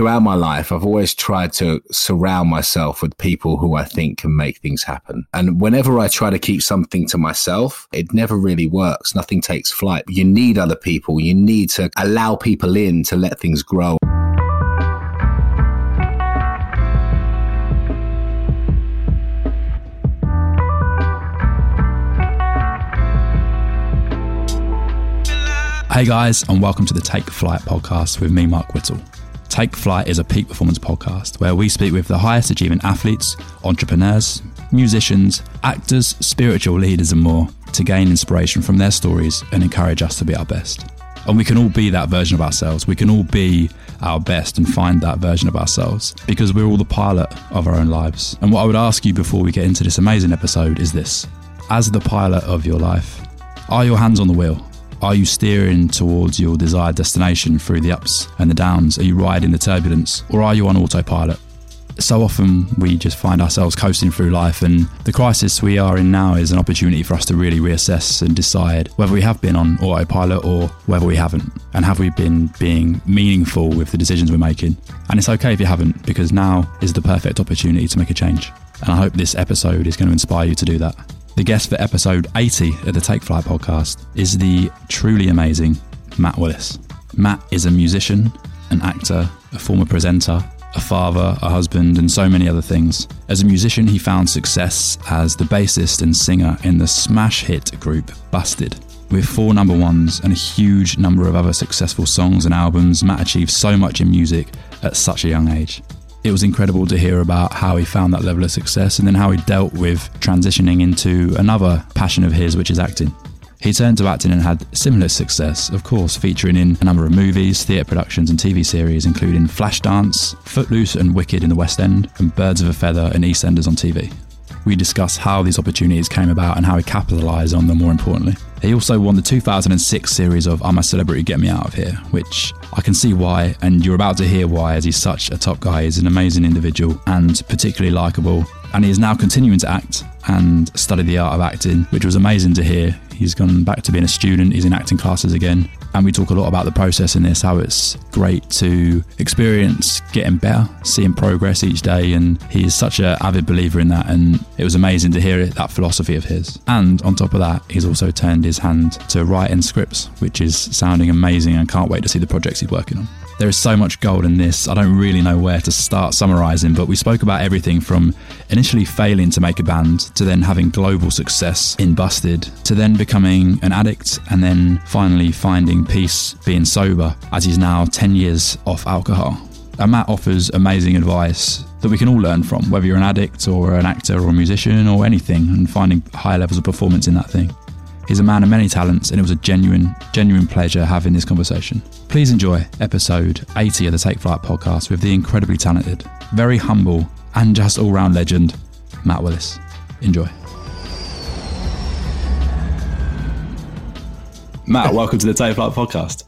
throughout my life, I've always tried to surround myself with people who I think can make things happen. And whenever I try to keep something to myself, it never really works. Nothing takes flight. You need other people. You need to allow people in to let things grow. Hey guys, and welcome to the Take Flight podcast with me, Mark Whittle. Take Flight is a peak performance podcast where we speak with the highest achieving athletes, entrepreneurs, musicians, actors, spiritual leaders, and more to gain inspiration from their stories and encourage us to be our best. And we can all be that version of ourselves. We can all be our best and find that version of ourselves because we're all the pilot of our own lives. And what I would ask you before we get into this amazing episode is this As the pilot of your life, are your hands on the wheel? Are you steering towards your desired destination through the ups and the downs? Are you riding the turbulence or are you on autopilot? So often we just find ourselves coasting through life, and the crisis we are in now is an opportunity for us to really reassess and decide whether we have been on autopilot or whether we haven't. And have we been being meaningful with the decisions we're making? And it's okay if you haven't, because now is the perfect opportunity to make a change. And I hope this episode is going to inspire you to do that. The guest for episode 80 of the Take Flight podcast is the truly amazing Matt Willis. Matt is a musician, an actor, a former presenter, a father, a husband, and so many other things. As a musician, he found success as the bassist and singer in the smash hit group Busted. With four number ones and a huge number of other successful songs and albums, Matt achieved so much in music at such a young age it was incredible to hear about how he found that level of success and then how he dealt with transitioning into another passion of his, which is acting. He turned to acting and had similar success, of course, featuring in a number of movies, theatre productions, and TV series, including Flashdance, Footloose and Wicked in the West End, and Birds of a Feather and EastEnders on TV. We discuss how these opportunities came about and how he capitalised on them more importantly. He also won the 2006 series of I'm a Celebrity Get Me Out of Here, which I can see why, and you're about to hear why, as he's such a top guy. He's an amazing individual and particularly likeable. And he is now continuing to act and study the art of acting, which was amazing to hear. He's gone back to being a student, he's in acting classes again. And we talk a lot about the process in this, how it's great to experience getting better, seeing progress each day. And he's such an avid believer in that. And it was amazing to hear that philosophy of his. And on top of that, he's also turned his hand to writing scripts, which is sounding amazing and can't wait to see the projects he's working on. There is so much gold in this. I don't really know where to start summarizing, but we spoke about everything from initially failing to make a band to then having global success in Busted to then becoming an addict and then finally finding peace being sober as he's now 10 years off alcohol. And Matt offers amazing advice that we can all learn from, whether you're an addict or an actor or a musician or anything, and finding higher levels of performance in that thing. He's a man of many talents, and it was a genuine, genuine pleasure having this conversation. Please enjoy episode 80 of the Take Flight podcast with the incredibly talented, very humble, and just all round legend, Matt Willis. Enjoy. Matt, welcome to the Take Flight podcast.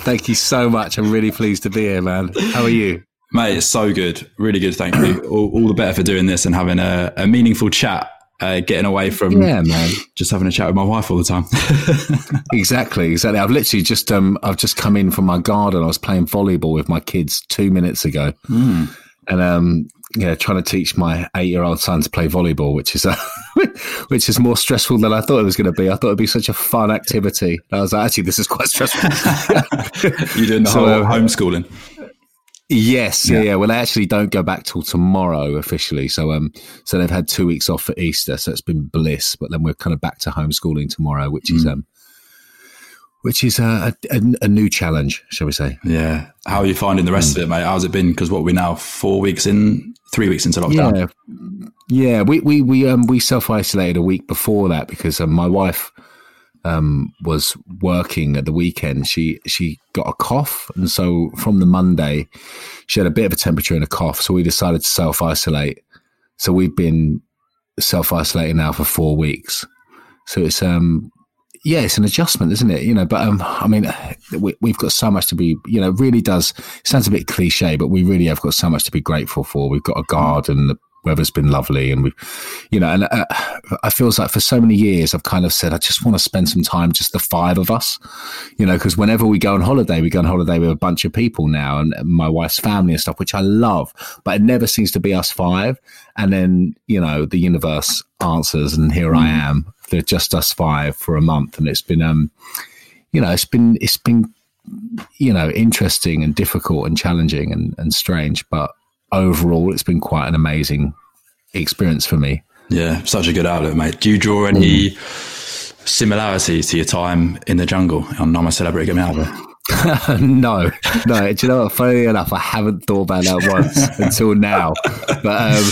Thank you so much. I'm really pleased to be here, man. How are you? Mate, it's so good. Really good. Thank you. All, all the better for doing this and having a, a meaningful chat uh, getting away from yeah, man. just having a chat with my wife all the time. exactly, exactly. I've literally just um, I've just come in from my garden. I was playing volleyball with my kids two minutes ago, mm. and um, yeah, trying to teach my eight-year-old son to play volleyball, which is uh, which is more stressful than I thought it was going to be. I thought it'd be such a fun activity. I was like, actually, this is quite stressful. You're doing the so, whole uh, homeschooling. Yes, yeah. yeah. Well, they actually don't go back till tomorrow officially. So, um, so they've had two weeks off for Easter, so it's been bliss. But then we're kind of back to homeschooling tomorrow, which mm. is um, which is a, a, a, new challenge, shall we say? Yeah. How are you finding the rest mm. of it, mate? How's it been? Because what we're now four weeks in, three weeks into lockdown. Yeah, yeah. We we we um we self isolated a week before that because um, my wife um, was working at the weekend, she she got a cough, and so from the Monday, she had a bit of a temperature and a cough. So we decided to self isolate. So we've been self isolating now for four weeks. So it's um yeah, it's an adjustment, isn't it? You know, but um, I mean, we, have got so much to be, you know, really does sounds a bit cliche, but we really have got so much to be grateful for. We've got a garden, weather's been lovely, and we've, you know, and uh, I feels like for so many years I've kind of said I just want to spend some time, just the five of us, you know, because whenever we go on holiday, we go on holiday with a bunch of people now, and my wife's family and stuff, which I love, but it never seems to be us five. And then you know the universe answers, and here I mm. am. They're just us five for a month, and it's been, um, you know, it's been it's been you know, interesting and difficult and challenging and, and strange. But overall, it's been quite an amazing experience for me. Yeah, such a good outlet, mate. Do you draw any mm. similarities to your time in the jungle on I'm a Celebrity Get Me Out no, no. Do you know what? Funny enough, I haven't thought about that once until now. But um,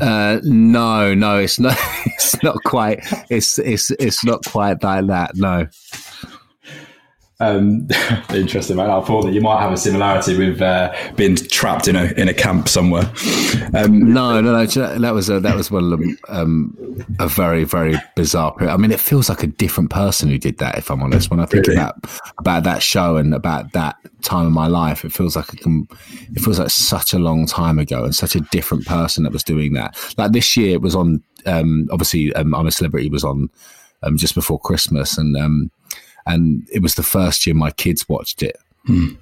uh, no, no, it's not. It's not quite. It's it's it's not quite like that. No. Um, interesting, man. I thought that you might have a similarity with uh, being trapped in a in a camp somewhere. Um, no, no, no. That was a, that was one of them, um, a very very bizarre. Period. I mean, it feels like a different person who did that. If I'm honest, when I think really? about about that show and about that time of my life, it feels like it can. It feels like such a long time ago and such a different person that was doing that. Like this year, it was on. Um, obviously, um, I'm a celebrity was on um, just before Christmas and and it was the first year my kids watched it. Hmm.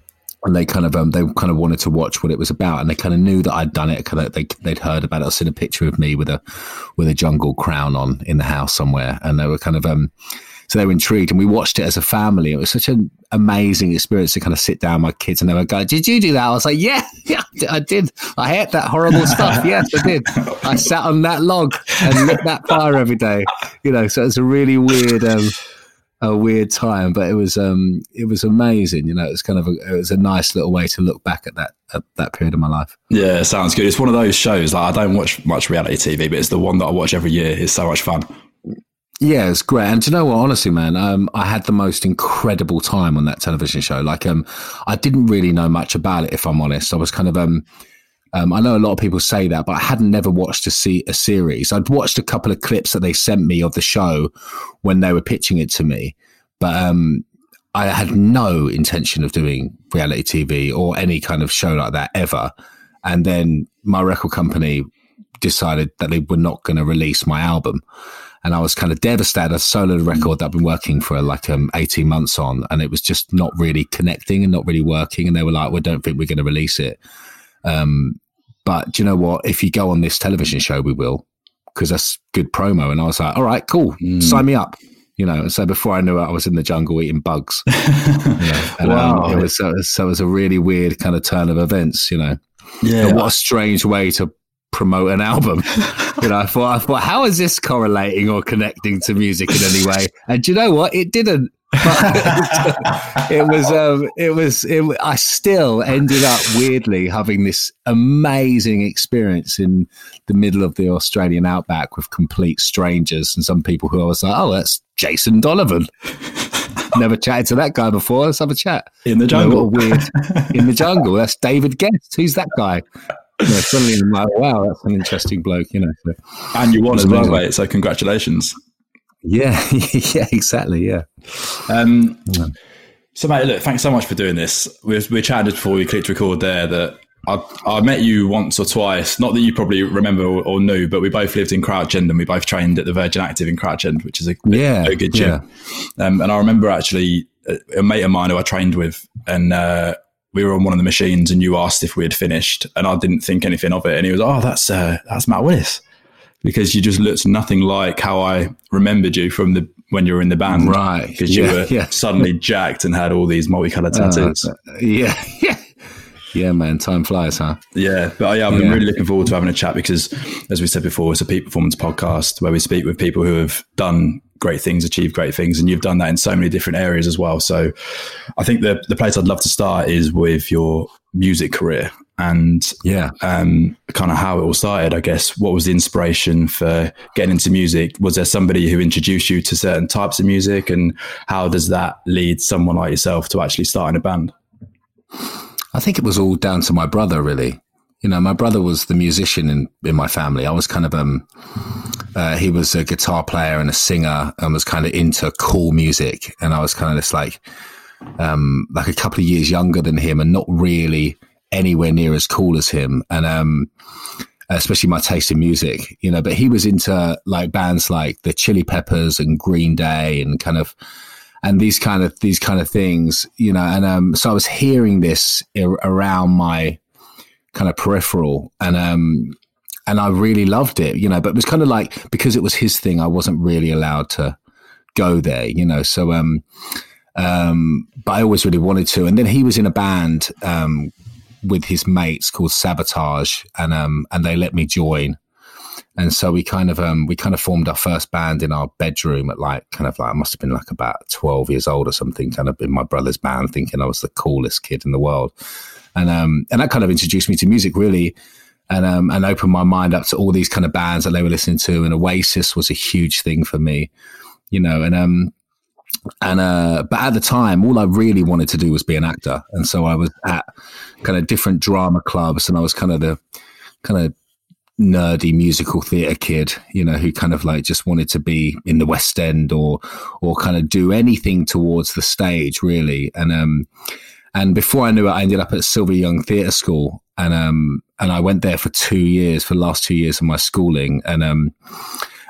And they kind of um, they kind of wanted to watch what it was about, and they kind of knew that I'd done it. Kind of they they'd heard about it. I seen a picture of me with a with a jungle crown on in the house somewhere, and they were kind of um, so they were intrigued, and we watched it as a family. It was such an amazing experience to kind of sit down with my kids, and they were going, "Did you do that?" I was like, "Yeah, yeah, I did. I ate that horrible stuff. Yes, I did. I sat on that log and lit that fire every day. You know, so it's a really weird." Um, a weird time, but it was um it was amazing. You know, it was kind of a, it was a nice little way to look back at that at that period of my life. Yeah, sounds good. It's one of those shows. Like I don't watch much reality TV, but it's the one that I watch every year. It's so much fun. Yeah, it's great. And do you know what? Honestly, man, um, I had the most incredible time on that television show. Like, um, I didn't really know much about it, if I'm honest. I was kind of um, um, I know a lot of people say that, but I hadn't never watched a, see- a series. I'd watched a couple of clips that they sent me of the show when they were pitching it to me, but um, I had no intention of doing reality TV or any kind of show like that ever. And then my record company decided that they were not going to release my album. And I was kind of devastated. A solo record that I've been working for like um, 18 months on, and it was just not really connecting and not really working. And they were like, we don't think we're going to release it. Um, but do you know what? If you go on this television show, we will, because that's good promo. And I was like, all right, cool, mm. sign me up. You know, so before I knew it, I was in the jungle eating bugs. you know, and, um, wow. Um, it was so, so, it was a really weird kind of turn of events. You know, yeah. And what a strange way to promote an album. you know, I thought, I thought, how is this correlating or connecting to music in any way? And do you know what? It didn't. it was um, it was it, I still ended up weirdly having this amazing experience in the middle of the Australian outback with complete strangers and some people who I was like, oh, that's Jason Donovan. Never chatted to that guy before. Let's have a chat in the jungle. You know, weird in the jungle. That's David Gest. Who's that guy? You know, suddenly I'm like, wow, that's an interesting bloke. You know, so, and you won as well, mate. So congratulations. Yeah, yeah, exactly. Yeah. Um, yeah. So, mate, look, thanks so much for doing this. We we chatted before we clicked record there that I, I met you once or twice. Not that you probably remember or, or, knew, but we both lived in Crouch End and we both trained at the Virgin Active in Crouch End, which is a, yeah, a good gym. Yeah. Um, and I remember actually a, a, mate of mine who I trained with, and uh, we were on one of the machines, and you asked if we had finished, and I didn't think anything of it, and he was, "Oh, that's uh, that's Matt Willis." Because you just looked nothing like how I remembered you from the when you were in the band, right? Because you were yeah. suddenly jacked and had all these multicolored uh, tattoos. Uh, yeah, yeah, yeah, man. Time flies, huh? Yeah, but yeah, I'm yeah. really looking forward to having a chat because, as we said before, it's a peak performance podcast where we speak with people who have done great things, achieved great things, and you've done that in so many different areas as well. So, I think the the place I'd love to start is with your music career and yeah, um, kind of how it all started. I guess what was the inspiration for getting into music? Was there somebody who introduced you to certain types of music, and how does that lead someone like yourself to actually starting a band? I think it was all down to my brother, really. You know, my brother was the musician in, in my family. I was kind of um, uh, he was a guitar player and a singer, and was kind of into cool music, and I was kind of just like, um, like a couple of years younger than him, and not really anywhere near as cool as him. And um, especially my taste in music, you know. But he was into like bands like the Chili Peppers and Green Day and kind of and these kind of these kind of things, you know. And um, so I was hearing this around my kind of peripheral, and um, and I really loved it, you know. But it was kind of like because it was his thing, I wasn't really allowed to go there, you know. So um, um, but I always really wanted to. And then he was in a band um with his mates called Sabotage, and um, and they let me join. And so we kind of um we kind of formed our first band in our bedroom at like kind of like I must have been like about 12 years old or something kind of in my brother's band thinking I was the coolest kid in the world. And um and that kind of introduced me to music really and um and opened my mind up to all these kind of bands that they were listening to and Oasis was a huge thing for me you know. And um and uh but at the time all I really wanted to do was be an actor. And so I was at kind of different drama clubs and I was kind of the kind of nerdy musical theatre kid, you know, who kind of like just wanted to be in the West End or or kind of do anything towards the stage, really. And um and before I knew it, I ended up at Sylvia Young Theatre School, and um and I went there for two years, for the last two years of my schooling, and um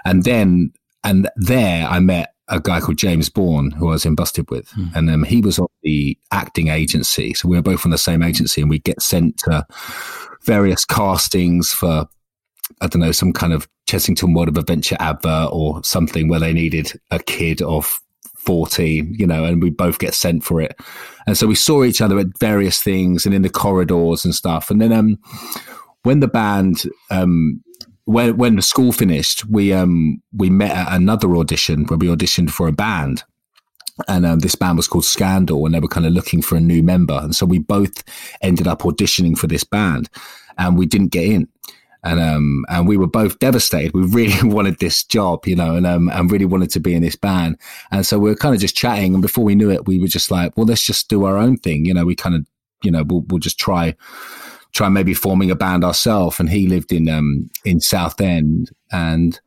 and then and there I met a guy called James Bourne, who I was in Busted with, mm. and um, he was on the acting agency. So we were both on the same agency, and we get sent to various castings for I don't know, some kind of Chessington World of Adventure advert or something where they needed a kid of 14, you know, and we both get sent for it. And so we saw each other at various things and in the corridors and stuff. And then um, when the band, um, when, when the school finished, we um, we met at another audition where we auditioned for a band. And um, this band was called Scandal, and they were kind of looking for a new member. And so we both ended up auditioning for this band, and we didn't get in and um and we were both devastated. We really wanted this job, you know, and um and really wanted to be in this band. And so we were kind of just chatting, and before we knew it, we were just like, well, let's just do our own thing, you know. We kind of, you know, we'll we'll just try try maybe forming a band ourselves. And he lived in um in Southend, and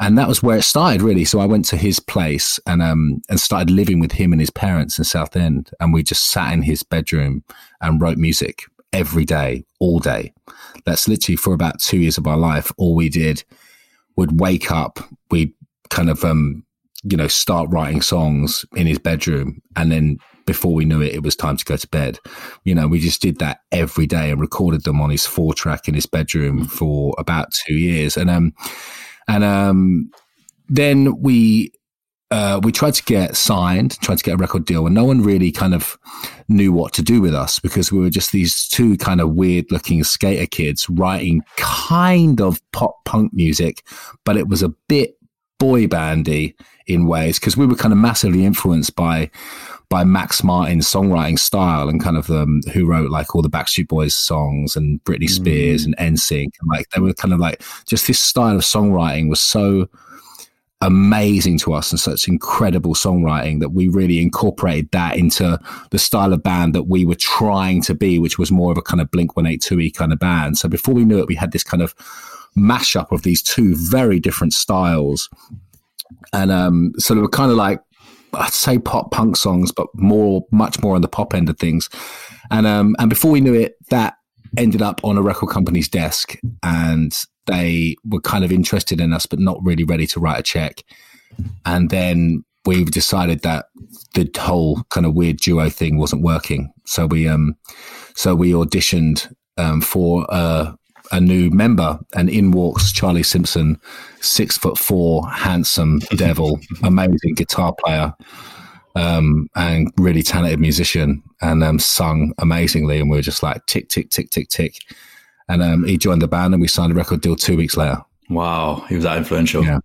and that was where it started really. So I went to his place and um and started living with him and his parents in Southend, and we just sat in his bedroom and wrote music every day, all day. That's literally for about two years of our life. All we did would wake up, we'd kind of, um, you know, start writing songs in his bedroom. And then before we knew it, it was time to go to bed. You know, we just did that every day and recorded them on his four track in his bedroom for about two years. And, um, and, um, then we uh, we tried to get signed, tried to get a record deal, and no one really kind of knew what to do with us because we were just these two kind of weird looking skater kids writing kind of pop punk music, but it was a bit boy bandy in ways because we were kind of massively influenced by by Max Martin's songwriting style and kind of um, who wrote like all the Backstreet Boys songs and Britney Spears mm. and NSYNC and like they were kind of like just this style of songwriting was so amazing to us and such incredible songwriting that we really incorporated that into the style of band that we were trying to be, which was more of a kind of Blink 182 kind of band. So before we knew it, we had this kind of mashup of these two very different styles. And um, so they were kind of like, I'd say pop punk songs, but more, much more on the pop end of things. And um, and before we knew it, that ended up on a record company's desk, and they were kind of interested in us, but not really ready to write a check. And then we decided that the whole kind of weird duo thing wasn't working. So we, um, so we auditioned, um, for, uh, a new member, and in walks Charlie Simpson, six foot four, handsome devil, amazing guitar player, um, and really talented musician, and um, sung amazingly. And we were just like tick, tick, tick, tick, tick. And um, he joined the band, and we signed a record deal two weeks later. Wow, he was that influential. Yeah,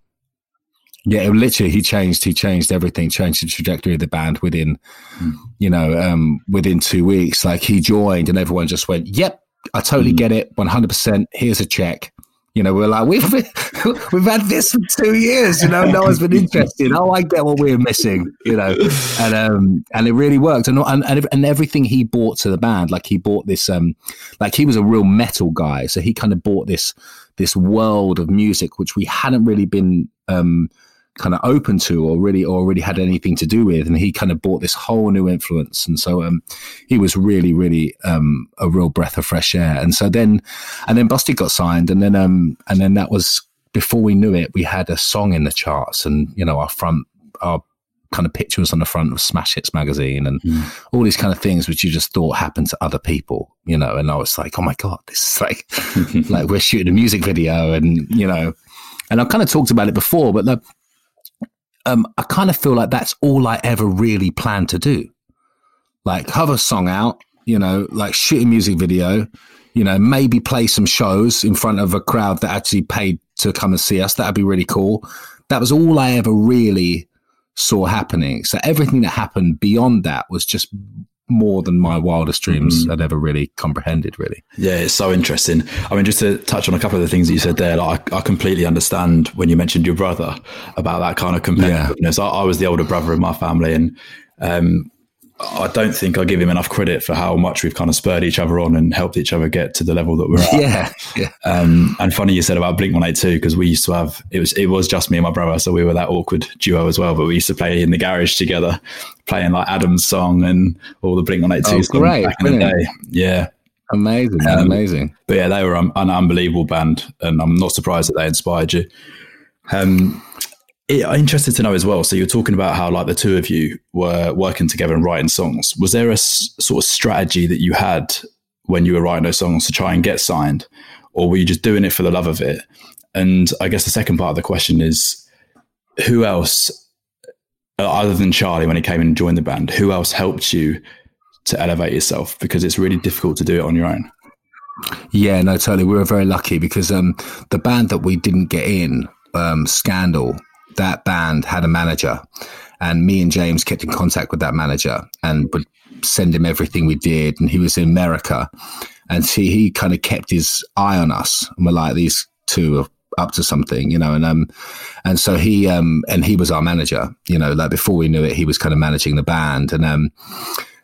yeah. It literally, he changed. He changed everything. Changed the trajectory of the band within, mm. you know, um, within two weeks. Like he joined, and everyone just went, "Yep, I totally get it. One hundred percent. Here's a check." You know, we're like, we've we've had this for two years. You know, no one's been interested. Oh, I get what we're missing. You know, and um, and it really worked. And and and everything he bought to the band, like he bought this, um, like he was a real metal guy, so he kind of bought this this world of music which we hadn't really been um kind of open to or really or really had anything to do with. And he kind of brought this whole new influence. And so um he was really really um a real breath of fresh air. And so then and then busted got signed. And then um and then that was before we knew it we had a song in the charts and you know our front our kind of pictures on the front of Smash Hits magazine and mm. all these kind of things which you just thought happened to other people, you know. And I was like, oh my god, this is like like we're shooting a music video, and you know, and I've kind of talked about it before, but the, um, I kind of feel like that's all I ever really planned to do, like have a song out, you know, like shoot a music video, you know, maybe play some shows in front of a crowd that actually paid to come and see us. That'd be really cool. That was all I ever really saw happening. So everything that happened beyond that was just more than my wildest dreams mm-hmm. had ever really comprehended really yeah it's so interesting i mean just to touch on a couple of the things that you said there like, I, I completely understand when you mentioned your brother about that kind of competitiveness yeah. I, I, was the older brother of my family and um, I don't think I give him enough credit for how much we've kind of spurred each other on and helped each other get to the level that we're at. Yeah, yeah. Um, and funny you said about Blink One Eight Two because we used to have it was it was just me and my brother, so we were that awkward duo as well. But we used to play in the garage together, playing like Adam's song and all the Blink One Eight Two oh, great, back in the day. Yeah, amazing, um, amazing. But yeah, they were um, an unbelievable band, and I'm not surprised that they inspired you. Um, I'm interested to know as well. So you're talking about how like the two of you were working together and writing songs. Was there a s- sort of strategy that you had when you were writing those songs to try and get signed, or were you just doing it for the love of it? And I guess the second part of the question is, who else, uh, other than Charlie, when he came and joined the band, who else helped you to elevate yourself? Because it's really difficult to do it on your own. Yeah, no, totally. We were very lucky because um, the band that we didn't get in, um, Scandal, that band had a manager, and me and James kept in contact with that manager and would send him everything we did. And he was in America, and see, he kind of kept his eye on us. And we're like, these two are up to something, you know. And um, and so he um, and he was our manager, you know. Like before we knew it, he was kind of managing the band, and um,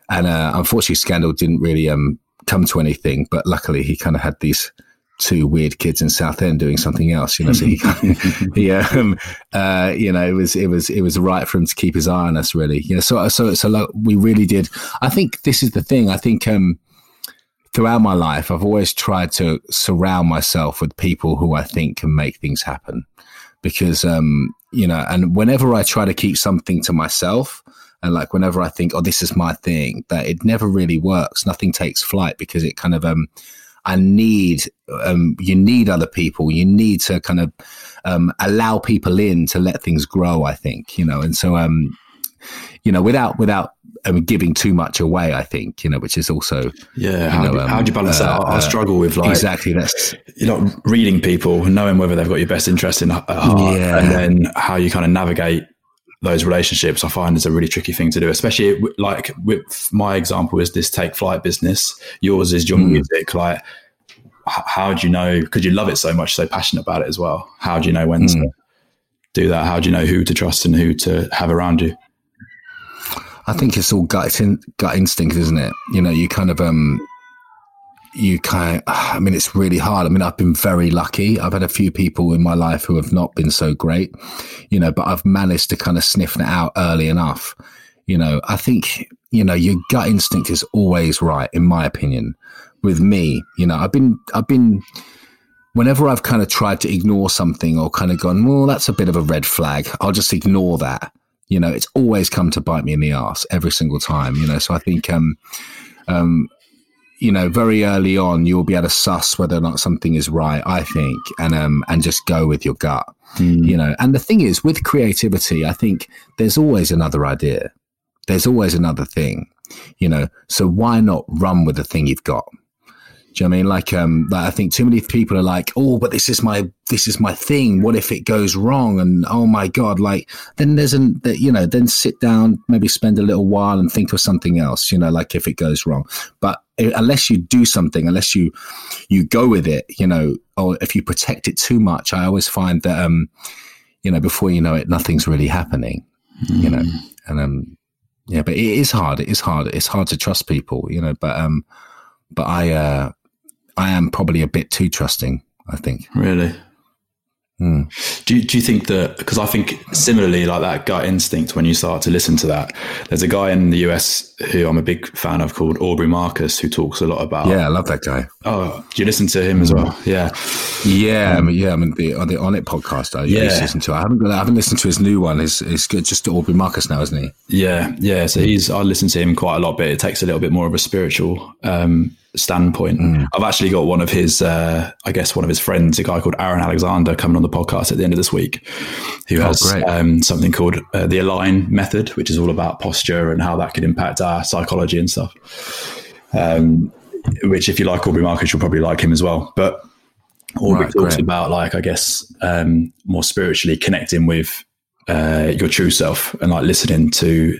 and uh, unfortunately, Scandal didn't really um come to anything. But luckily, he kind of had these two weird kids in Southend doing something else, you know. So he, he um, uh, you know, it was it was it was right for him to keep his eye on us, really. You know, so so so like, we really did. I think this is the thing. I think um, throughout my life, I've always tried to surround myself with people who I think can make things happen, because um, you know, and whenever I try to keep something to myself. And like whenever I think, oh, this is my thing, that it never really works. Nothing takes flight because it kind of um, I need um, you need other people. You need to kind of um, allow people in to let things grow. I think you know, and so um, you know, without without um, giving too much away, I think you know, which is also yeah. How, know, do, um, how do you balance uh, that? I, I struggle with like exactly that's you know reading people, knowing whether they've got your best interest in heart, yeah. and then how you kind of navigate those relationships I find is a really tricky thing to do, especially like with my example is this take flight business. Yours is your mm. music. Like, how do you know? Because you love it so much, so passionate about it as well. How do you know when mm. to hmm. do that? How do you know who to trust and who to have around you? I think it's all gut, in, gut instinct, isn't it? You know, you kind of um, you kind of, I mean, it's really hard. I mean, I've been very lucky. I've had a few people in my life who have not been so great, you know, but I've managed to kind of sniff it out early enough. You know, I think, you know, your gut instinct is always right, in my opinion, with me. You know, I've been, I've been, whenever I've kind of tried to ignore something or kind of gone, well, that's a bit of a red flag, I'll just ignore that. You know, it's always come to bite me in the ass every single time, you know, so I think, um, um, you know, very early on, you'll be able to suss whether or not something is right, I think, and um, and just go with your gut, mm. you know. And the thing is, with creativity, I think there's always another idea, there's always another thing, you know. So why not run with the thing you've got? Do you know I mean? Like, um, like I think too many people are like, oh, but this is my, this is my thing. What if it goes wrong? And oh my God, like, then there's an, you know, then sit down, maybe spend a little while and think of something else, you know, like if it goes wrong. But unless you do something, unless you, you go with it, you know, or if you protect it too much, I always find that, um, you know, before you know it, nothing's really happening, mm. you know, hmm. and, um, yeah, but it is hard. It is hard. It's hard to trust people, you know, but, um, but I, uh, I am probably a bit too trusting. I think. Really. Mm. Do, you, do you think that, because I think similarly, like that gut instinct, when you start to listen to that, there's a guy in the US who I'm a big fan of called Aubrey Marcus who talks a lot about. Yeah, I love that guy. Oh, do you listen to him as well? Yeah. Yeah. Um, yeah. I mean, the, on the Onnit podcast, I yeah. used to listen to. I haven't, I haven't listened to his new one. It's, it's good, just Aubrey Marcus now, isn't he? Yeah. Yeah. So he's, I listen to him quite a lot, but it takes a little bit more of a spiritual, um, standpoint. Mm. I've actually got one of his, uh, I guess, one of his friends, a guy called Aaron Alexander, coming on the podcast at the end of this week, who oh, has um, something called uh, the Align Method, which is all about posture and how that could impact our psychology and stuff. Um, which, if you like Aubrey Marcus, you'll probably like him as well. But Aubrey right, talks great. about, like, I guess, um, more spiritually connecting with uh, your true self and like listening to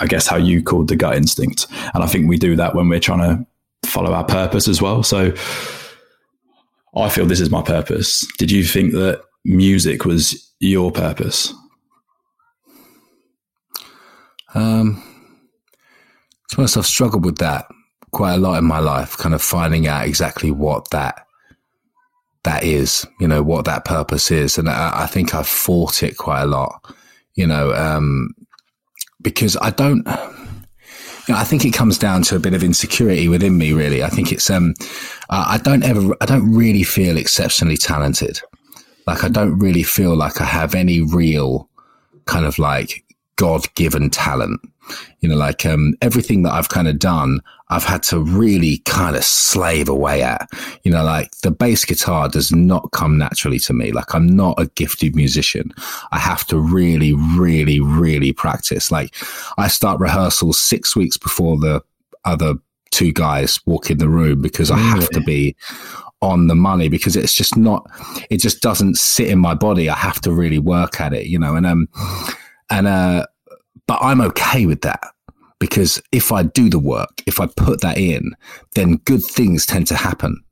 I guess how you called the gut instinct. And I think we do that when we're trying to follow our purpose as well. So I feel this is my purpose. Did you think that music was your purpose? Um, to honest, I've struggled with that quite a lot in my life, kind of finding out exactly what that that is, you know, what that purpose is, and I, I think I've fought it quite a lot, you know, um, because I don't. You know, I think it comes down to a bit of insecurity within me. Really, I think it's um, I don't ever, I don't really feel exceptionally talented. Like I don't really feel like I have any real kind of like God given talent. You know, like um, everything that I've kind of done, I've had to really kind of slave away at. You know, like the bass guitar does not come naturally to me. Like I'm not a gifted musician. I have to really, really, really practice. Like I start rehearsals six weeks before the other two guys walk in the room because I have to be on the money because it's just not, it just doesn't sit in my body. I have to really work at it, you know, and, um, and, uh, but I'm okay with that because if I do the work, if I put that in, then good things tend to happen.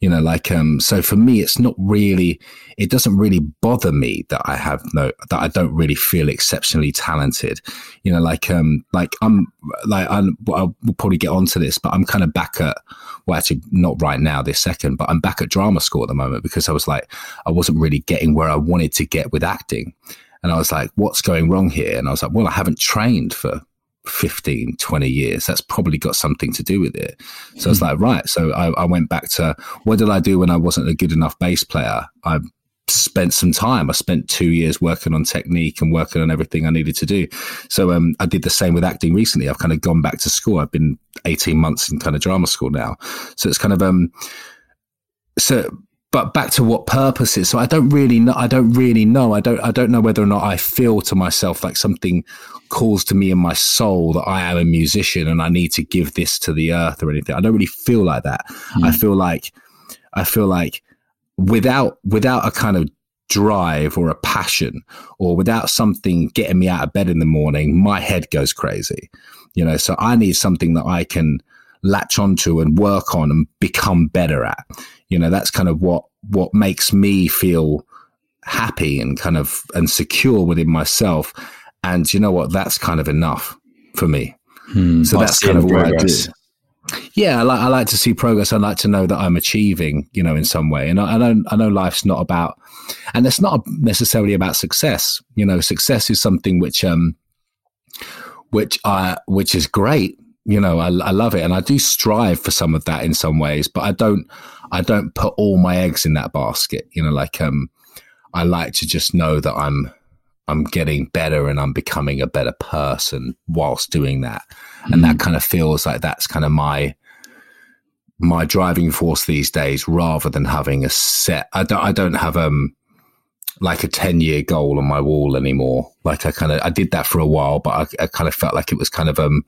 You know, like, um, so for me, it's not really, it doesn't really bother me that I have no, that I don't really feel exceptionally talented. You know, like, um, like I'm, like, I'm, I'll, probably get onto this, but I'm kind of back at, well, actually, not right now, this second, but I'm back at drama school at the moment because I was like, I wasn't really getting where I wanted to get with acting. And I was like, what's going wrong here? And I was like, well, I haven't trained for 15, 20 years. That's probably got something to do with it. So I was hmm. like, right. So I, I, went back to what did I do when I wasn't a good enough bass player? I spent some time. I spent two years working on technique and working on everything I needed to do. So um, I did the same with acting recently. I've kind of gone back to school. I've been 18 months in kind of drama school now. So it's kind of, um, so but back to what purpose is. So I don't really know. I don't really know. I don't. I don't know whether or not I feel to myself like something calls to me in my soul that I am a musician and I need to give this to the earth or anything. I don't really feel like that. Mm. I feel like I feel like without without a kind of drive or a passion or without something getting me out of bed in the morning, my head goes crazy. You know, so I need something that I can latch onto and work on and become better at you know that's kind of what what makes me feel happy and kind of and secure within myself. And you know what? That's kind of enough for me. Hmm, so that's kind of what i do. yeah I like, I like to see progress. I like to know that i'm achieving you know in some way. And I, I know i know life's not about and it's not necessarily about success. You know success is something which um which i which is great. You know I, I love it. And i do strive for some of that in some ways but i don't I don't put all my eggs in that basket. You know, like um, I like to just know that I'm I'm getting better and I'm becoming a better person whilst doing that, mm. and that mm. kind of feels like that's kind of my my driving force these days, rather than having a set. I don't I don't have um like a 10 year goal on my wall anymore. Like I kind of, I did that for a while, but I, I, kind of felt like it was kind of, um,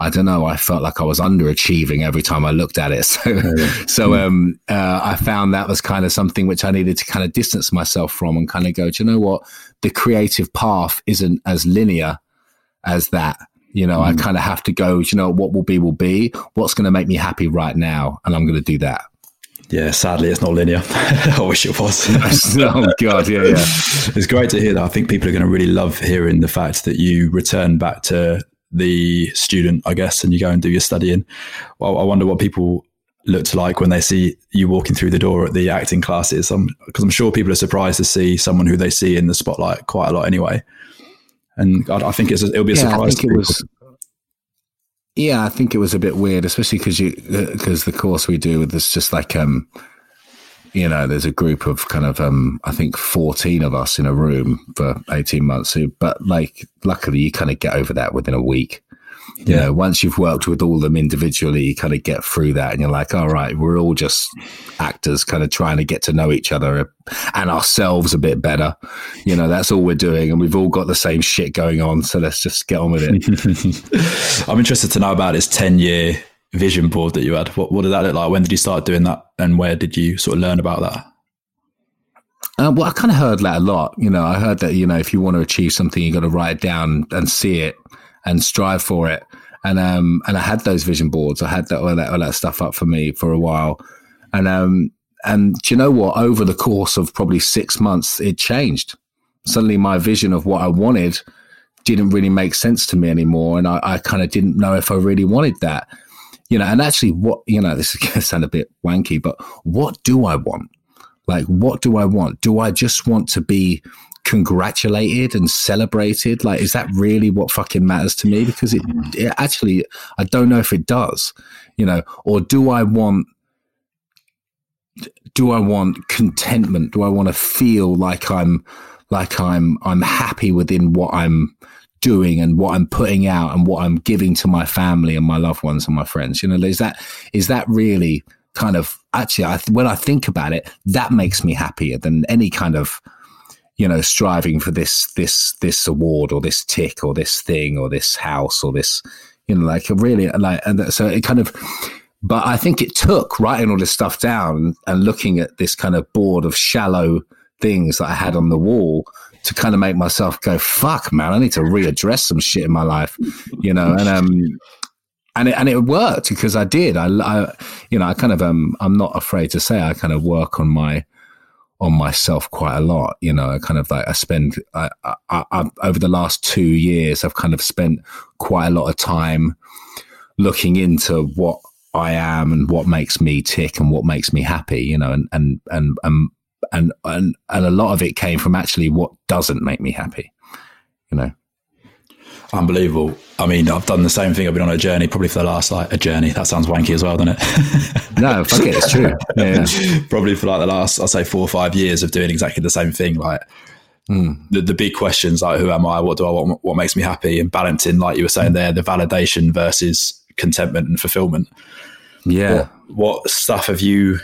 I don't know. I felt like I was underachieving every time I looked at it. So, so um, uh, I found that was kind of something which I needed to kind of distance myself from and kind of go, do you know what? The creative path isn't as linear as that. You know, mm. I kind of have to go, you know, what will be, will be. What's going to make me happy right now? And I'm going to do that. Yeah, sadly, it's not linear. I wish it was. oh God, yeah, yeah. It's great to hear that. I think people are going to really love hearing the fact that you return back to the student, I guess, and you go and do your studying. Well, I wonder what people looked like when they see you walking through the door at the acting classes. Because I'm, I'm, sure people are surprised to see someone who they see in the spotlight quite a lot anyway. And I, I think it'll be a yeah, surprise. It was. Yeah, I think it was a bit weird, especially because you because the course we do there's just like um, you know, there's a group of kind of um, I think 14 of us in a room for 18 months. But like, luckily, you kind of get over that within a week you yeah. know, once you've worked with all of them individually, you kind of get through that and you're like, all right, we're all just actors kind of trying to get to know each other and ourselves a bit better. You know, that's all we're doing. And we've all got the same shit going on. So let's just get on with it. I'm interested to know about this 10 year vision board that you had. What, what did that look like? When did you start doing that? And where did you sort of learn about that? Uh, well, I kind of heard that a lot. You know, I heard that, you know, if you want to achieve something, you got to write it down and see it and strive for it. And um and I had those vision boards. I had that all that all that stuff up for me for a while. And um and do you know what? Over the course of probably six months, it changed. Suddenly, my vision of what I wanted didn't really make sense to me anymore, and I, I kind of didn't know if I really wanted that. You know, and actually, what you know, this is going to sound a bit wanky, but what do I want? Like, what do I want? Do I just want to be congratulated and celebrated? Like, is that really what fucking matters to me? Because it, it actually, I don't know if it does, you know, or do I want, do I want contentment? Do I want to feel like I'm, like I'm, I'm happy within what I'm doing and what I'm putting out and what I'm giving to my family and my loved ones and my friends? You know, is that, is that really kind of, actually, I, when I think about it, that makes me happier than any kind of, you know, striving for this this this award or this tick or this thing or this house or this, you know, like really like and so it kind of. But I think it took writing all this stuff down and looking at this kind of board of shallow things that I had on the wall to kind of make myself go, fuck, man, I need to readdress some shit in my life, you know, and, um, and it, and it worked because I did. I, I, you know, I kind of, um, I'm not afraid to say I kind of work on my, on myself quite a lot. You know, I kind of like I spend I, I, I, over the last two years, I've kind of spent quite a lot of time looking into what I am and what makes me tick and what makes me happy. You know, and and and and and and, and a lot of it came from actually what doesn't make me happy. You know unbelievable. I mean, I've done the same thing. I've been on a journey probably for the last like a journey. That sounds wanky as well, doesn't it? no, fuck it, it's true. Yeah, yeah. probably for like the last, I'll say four or five years of doing exactly the same thing. Like mm. the, the big questions like who am I? What do I want? What makes me happy? And balancing, like you were saying there, the validation versus contentment and fulfillment. Yeah. What, what stuff have you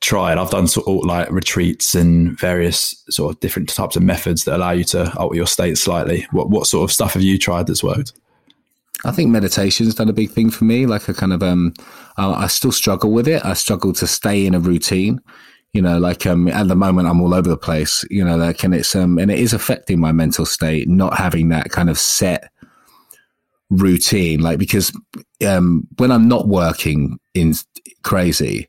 tried. I've done sort of like retreats and various sort of different types of methods that allow you to alter your state slightly. What what sort of stuff have you tried that's worked? I think meditation's done a big thing for me. Like I kind of um, I, I still struggle with it. I struggle to stay in a routine. You know, like um, at the moment I'm all over the place. You know, like and it's um, and it is affecting my mental state. Not having that kind of set routine, like because um, when I'm not working in crazy,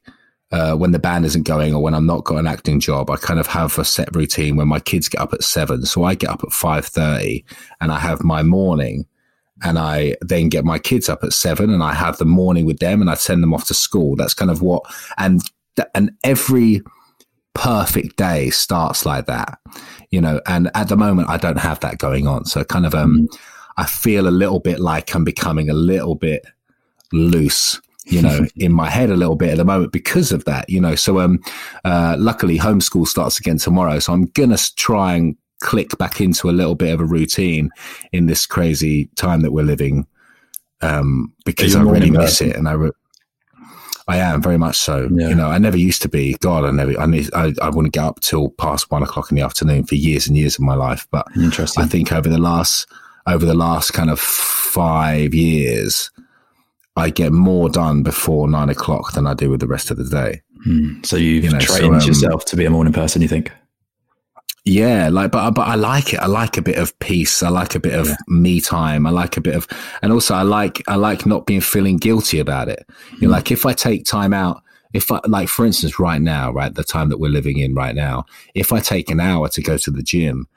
uh, when the band isn't going or when I'm not got an acting job, I kind of have a set routine when my kids get up at seven. So I get up at five thirty and I have my morning and I then get my kids up at seven and I have the morning with them and I send them off to school. That's kind of what and and every perfect day starts like that, you know. And at the moment, I don't have that going on, so kind of um, mm-hmm. I feel a little bit like I'm becoming a little bit loose you know, in my head a little bit at the moment because of that, you know. So, um, uh, luckily, homeschool starts again tomorrow. So I'm going to try and click back into a little bit of a routine in this crazy time that we're living um, because I really miss it. And I, re- I am very much so. Yeah. You know, I never used to be. God, I never. I need. I, I wouldn't get up till past one o'clock in the afternoon for years and years of my life. But Interesting. I think over the last over the last kind of five years, I get more done before nine o'clock than I do with the rest of the day. Hmm. So you've you know, trained so, um, yourself to be a morning person, you think? Yeah, like, but but I like it. I like a bit of peace. I like a bit of yeah. me time. I like a bit of, and also I like I like not being feeling guilty about it. You know, hmm. like if I take time out, if I like, for instance, right now, right, the time that we're living in right now, if I take an hour to go to the gym,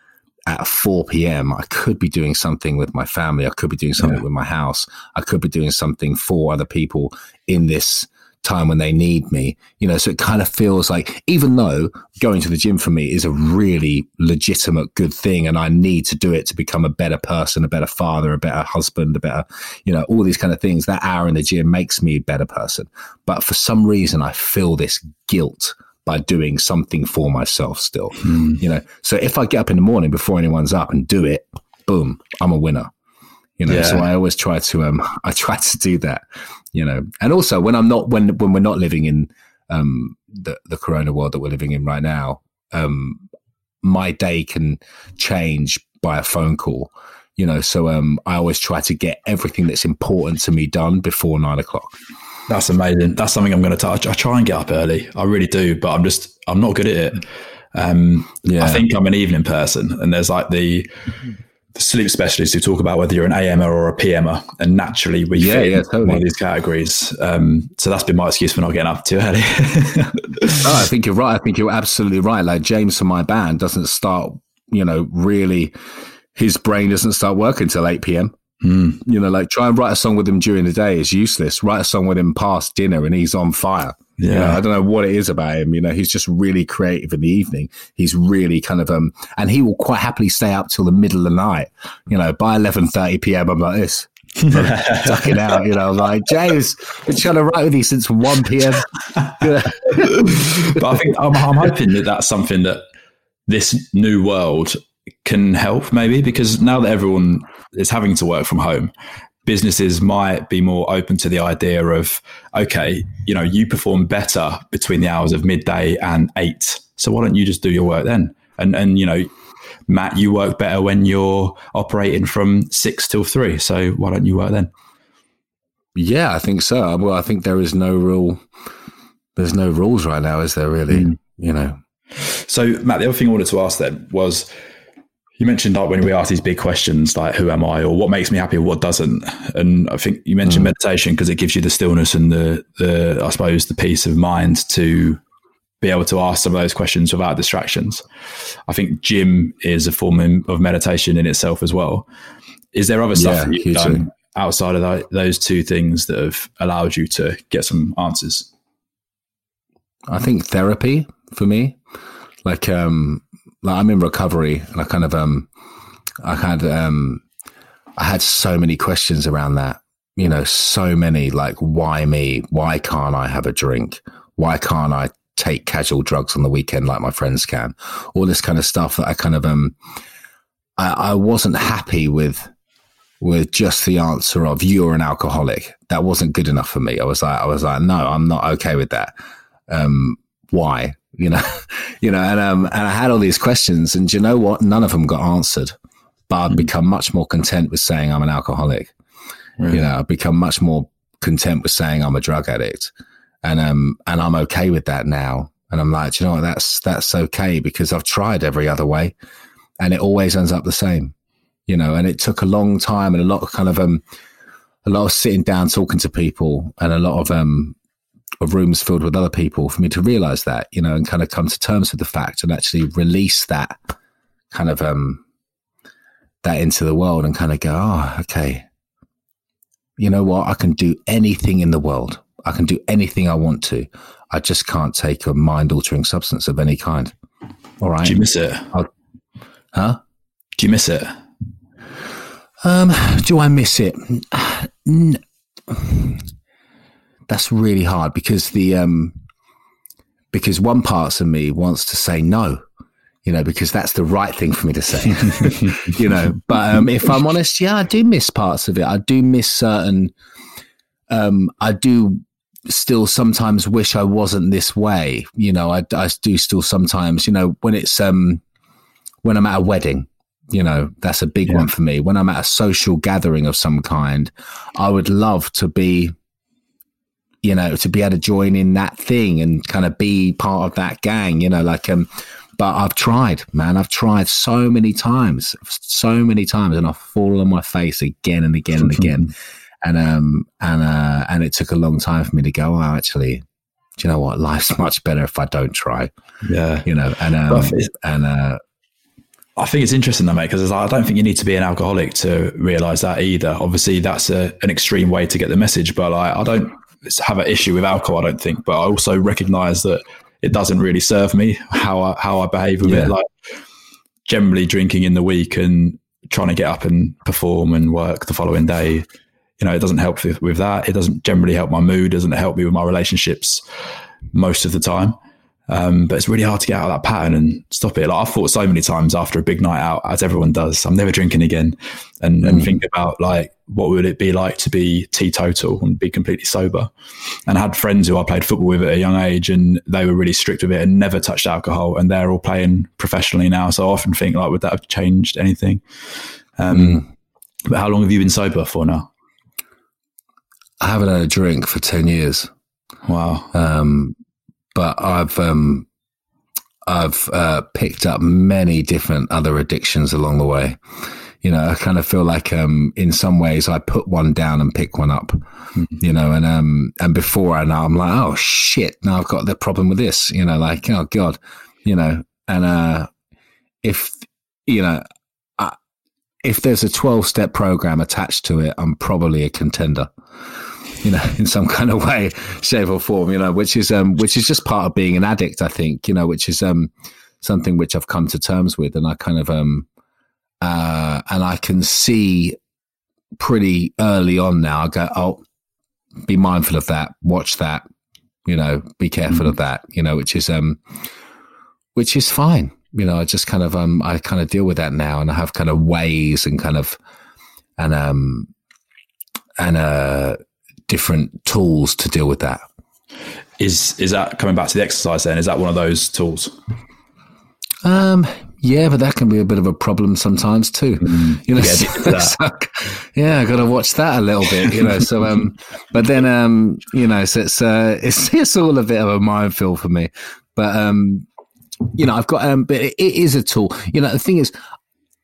at 4 p.m., I could be doing something with my family. I could be doing something yeah. with my house. I could be doing something for other people in this time when they need me, you know, so it kind of feels like, even though going to the gym for me is a really legitimate good thing and I need to do it to become a better person, a better father, a better husband, a better, you know, all these kind of things, that hour in the gym makes me a better person. But for some reason, I feel this guilt by doing something for myself still, mm. you know. So if I get up in the morning before anyone's up and do it, boom, I'm a winner. You know, yeah. so I always try to um I try to do that, you know. And also when I'm not when when we're not living in um the the corona world that we're living in right now, um my day can change by a phone call. You know, so um I always try to get everything that's important to me done before nine o'clock. That's amazing. That's something I'm going to touch. I try and get up early. I really do, but I'm just I'm not good at it. Um, yeah. I think I'm an evening person, and there's like the, the sleep specialists who talk about whether you're an AMer or a PMer, and naturally we yeah, fit yeah, totally. one of these categories. Um, so that's been my excuse for not getting up too early. oh, I think you're right. I think you're absolutely right. Like James from my band doesn't start, you know, really. His brain doesn't start working until 8 p.m. Mm. You know, like try and write a song with him during the day is useless. Write a song with him past dinner and he's on fire. Yeah. You know, I don't know what it is about him. You know, he's just really creative in the evening. He's really kind of um, and he will quite happily stay up till the middle of the night. You know, by eleven thirty p.m. I'm like this. ducking out, you know, like James, been trying to write with you since one p.m. but I think I'm, I'm hoping that that's something that this new world can help, maybe because now that everyone is having to work from home, businesses might be more open to the idea of, okay, you know, you perform better between the hours of midday and eight. So why don't you just do your work then? And, and, you know, Matt, you work better when you're operating from six till three. So why don't you work then? Yeah, I think so. Well, I think there is no rule. There's no rules right now, is there really? Mm. You know. So, Matt, the other thing I wanted to ask then was you mentioned like when we ask these big questions like who am I or what makes me happy or what doesn't, and I think you mentioned mm. meditation because it gives you the stillness and the the I suppose the peace of mind to be able to ask some of those questions without distractions. I think gym is a form of meditation in itself as well. Is there other stuff yeah, that you've done outside of those two things that have allowed you to get some answers? I think therapy for me, like um, like I'm in recovery and I kind of um I had um I had so many questions around that. You know, so many like why me? Why can't I have a drink? Why can't I take casual drugs on the weekend like my friends can? All this kind of stuff that I kind of um I, I wasn't happy with with just the answer of you're an alcoholic. That wasn't good enough for me. I was like I was like, no, I'm not okay with that. Um why? You know, you know, and um, and I had all these questions, and you know what? None of them got answered. But I've mm. become much more content with saying I'm an alcoholic. Really? You know, I've become much more content with saying I'm a drug addict, and um, and I'm okay with that now. And I'm like, you know what? That's that's okay because I've tried every other way, and it always ends up the same. You know, and it took a long time and a lot of kind of um, a lot of sitting down talking to people and a lot of um of rooms filled with other people for me to realize that, you know, and kind of come to terms with the fact and actually release that kind of um that into the world and kind of go, oh, okay. You know what? I can do anything in the world. I can do anything I want to. I just can't take a mind altering substance of any kind. All right. Do you miss it? I'll, huh? Do you miss it? Um, do I miss it? that's really hard because the um because one part of me wants to say no you know because that's the right thing for me to say you know. But um if i'm honest yeah i do miss parts of it. I do miss certain um i do still sometimes wish i wasn't this way you know. I, I do still sometimes you know when it's um when i'm at a wedding you know that's a big yeah. one for me. When i'm at a social gathering of some kind i would love to be you know, to be able to join in that thing and kind of be part of that gang, you know, like, um, but I've tried, man. I've tried so many times, so many times, and I've fallen on my face again and again and again. and um and uh and it took a long time for me to go. Oh, actually, do you know what? Life's much better if I don't try. Yeah, you know, and um, and uh. I think it's interesting though, mate, because I don't think you need to be an alcoholic to realize that either. Obviously, that's a, an extreme way to get the message, but like, I don't have an issue with alcohol. I don't think, but I also recognise that it doesn't really serve me how I how I behave with yeah. it. Like generally drinking in the week and trying to get up and perform and work the following day. You know, it doesn't help with, with that. It doesn't generally help my mood. Doesn't help me with my relationships most of the time. Um, but it's really hard to get out of that pattern and stop it. Like I've thought so many times after a big night out, as everyone does, I'm never drinking again, and, mm. and think about like what would it be like to be teetotal and be completely sober. And I had friends who I played football with at a young age, and they were really strict with it and never touched alcohol, and they're all playing professionally now. So I often think like, would that have changed anything? Um, mm. But how long have you been sober for now? I haven't had a drink for ten years. Wow. Um, but I've um, I've uh, picked up many different other addictions along the way. You know, I kind of feel like um, in some ways I put one down and pick one up. Mm-hmm. You know, and um, and before I know, I'm like, oh shit, now I've got the problem with this. You know, like oh god, you know, and uh, if you know, if there's a 12 step program attached to it, I'm probably a contender you know, in some kind of way, shape or form, you know, which is um, which is just part of being an addict, I think, you know, which is um, something which I've come to terms with, and I kind of um, uh, and I can see pretty early on now. I go, oh, be mindful of that, watch that, you know, be careful mm-hmm. of that, you know, which is um, which is fine. You know, I just kind of um, I kind of deal with that now, and I have kind of ways and kind of and um and uh different tools to deal with that. Is is that coming back to the exercise then? Is that one of those tools? Um, yeah, but that can be a bit of a problem sometimes too. Mm, you know, so, yeah, I got to watch that a little bit. You know, so um, but then um, you know, so it's uh, it's it's all a bit of a minefield for me. But um, you know, I've got um, but it, it is a tool. You know, the thing is,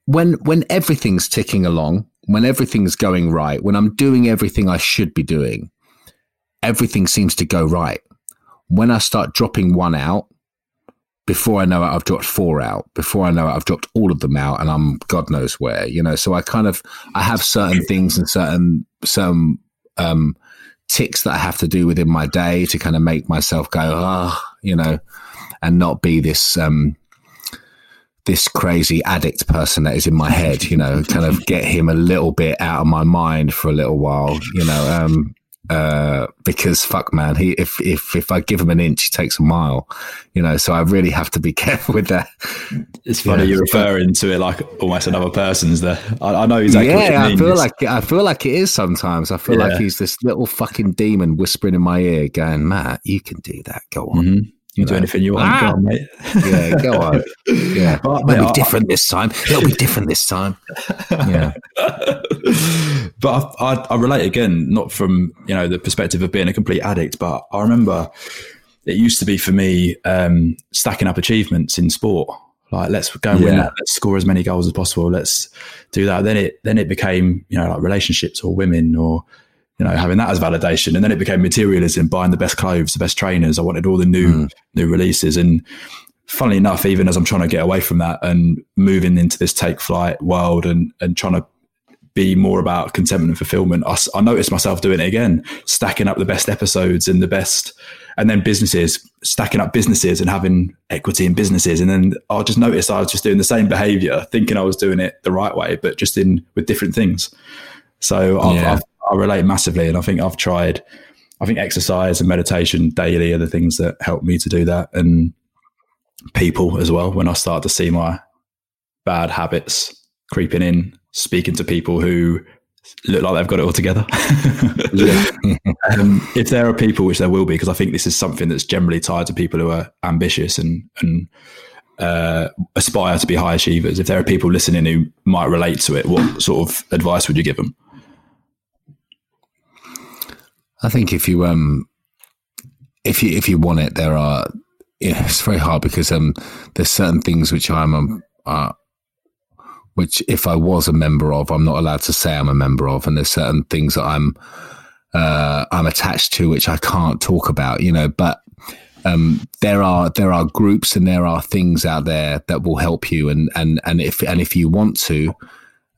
when when everything's ticking along, when everything's going right, when I'm doing everything I should be doing, everything seems to go right. When I start dropping one out, before I know it, I've dropped four out. Before I know it, I've dropped all of them out, and I'm God knows where. You know, so I kind of I have certain things and certain some um, ticks that I have to do within my day to kind of make myself go ah, oh, you know, and not be this um, this crazy addict person that is in my head, you know, kind of get him a little bit out of my mind for a little while, you know, um, uh, because fuck man, he, if, if, if I give him an inch, he takes a mile, you know, so I really have to be careful with that. It's funny yeah. you're referring to it like almost another person's there. I, I know exactly yeah, I feel like, I feel like it is sometimes. I feel yeah. like he's this little fucking demon whispering in my ear going, Matt, you can do that. Go on. Mm-hmm. You do anything you want, ah! go on, mate. yeah, go on. Yeah, but, it'll mate, be different I, this time. It'll be different this time. Yeah, but I, I, I, relate again, not from you know the perspective of being a complete addict, but I remember it used to be for me um, stacking up achievements in sport. Like let's go and yeah. win that. Let's score as many goals as possible. Let's do that. Then it then it became you know like relationships or women or you know, having that as validation. And then it became materialism, buying the best clothes, the best trainers. I wanted all the new mm. new releases. And funnily enough, even as I'm trying to get away from that and moving into this take flight world and and trying to be more about contentment and fulfillment, I, I noticed myself doing it again, stacking up the best episodes and the best, and then businesses, stacking up businesses and having equity in businesses. And then I just noticed I was just doing the same behavior, thinking I was doing it the right way, but just in with different things. So I've, yeah. I've I relate massively, and I think I've tried. I think exercise and meditation daily are the things that help me to do that, and people as well. When I start to see my bad habits creeping in, speaking to people who look like they've got it all together. um, if there are people, which there will be, because I think this is something that's generally tied to people who are ambitious and and uh, aspire to be high achievers. If there are people listening who might relate to it, what sort of advice would you give them? I think if you um if you if you want it, there are yeah, it's very hard because um there's certain things which I'm um, uh, which if I was a member of, I'm not allowed to say I'm a member of, and there's certain things that I'm uh, I'm attached to which I can't talk about, you know. But um, there are there are groups and there are things out there that will help you, and and and if and if you want to,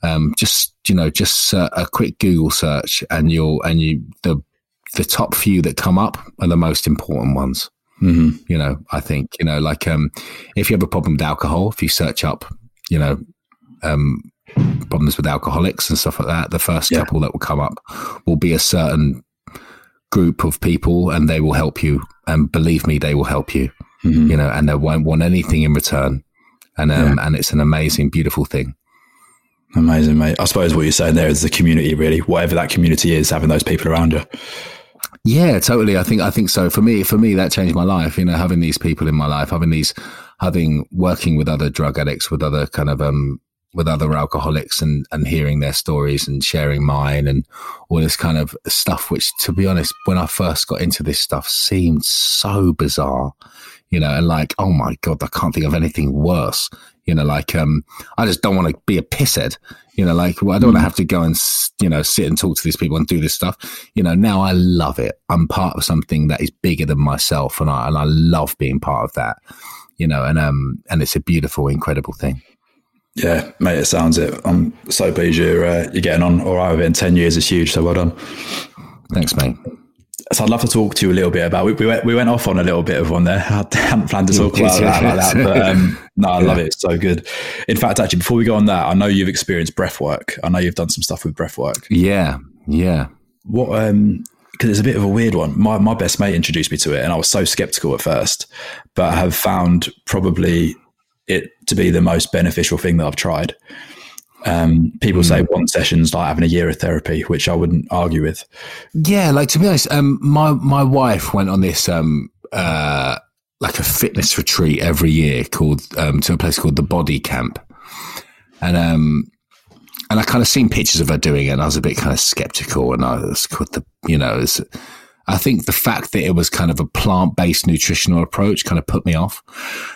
um, just you know, just uh, a quick Google search, and you'll and you the the top few that come up are the most important ones. Mm-hmm. You know, I think you know, like um, if you have a problem with alcohol, if you search up, you know, um, problems with alcoholics and stuff like that, the first Yeah. couple that will come up will be a certain group of people, and they will help you. And believe me, they will help you. Mhm. You know, and they won't want anything in return. And um, and it's an amazing, beautiful thing. Amazing, mate. I suppose what you're saying there is the community, really. Whatever that community is, having those people around you. Yeah, totally. I think I think so. For me, for me, that changed my life. You know, having these people in my life, having these, having working with other drug addicts, with other kind of um, with other alcoholics, and and hearing their stories and sharing mine, and all this kind of stuff. Which, to be honest, when I first got into this stuff, seemed so bizarre. You know, and like, oh my god, I can't think of anything worse. You know, like, um, I just don't want to be a pisshead. You know, like, well, I don't want to have to go and, you know, sit and talk to these people and do this stuff. You know, now I love it. I'm part of something that is bigger than myself, and I and I love being part of that. You know, and um, and it's a beautiful, incredible thing. Yeah, mate, it sounds it. I'm so pleased you're, uh, you're getting on all right with it in 10 years. is huge. So well done. Thanks, mate. So I'd love to talk to you a little bit about. We, we went we went off on a little bit of one there. I hadn't planned to talk about that, like that, but um, no, I love it. It's so good. In fact, actually, before we go on that, I know you've experienced breath work. I know you've done some stuff with breath work. Yeah, yeah. What? Um, because it's a bit of a weird one. My my best mate introduced me to it, and I was so skeptical at first, but I have found probably it to be the most beneficial thing that I've tried. Um, people say one session's like having a year of therapy, which I wouldn't argue with. Yeah, like to be honest, um, my my wife went on this um uh like a fitness retreat every year called um to a place called the Body Camp, and um and I kind of seen pictures of her doing it, and I was a bit kind of skeptical, and I was called the you know it's, I think the fact that it was kind of a plant based nutritional approach kind of put me off,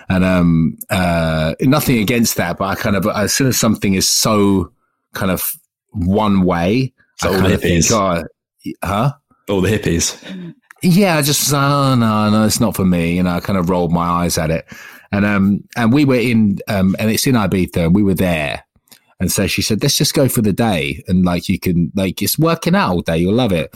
and um uh nothing against that, but I kind of as soon as something is so kind of one way, So I all kind the of think, hippies. oh, huh? All the hippies. yeah, I just oh no, no, it's not for me. You know, I kind of rolled my eyes at it, and um, and we were in, um, and it's in Ibiza, and we were there, and so she said, let's just go for the day, and like you can, like it's working out all day, you'll love it.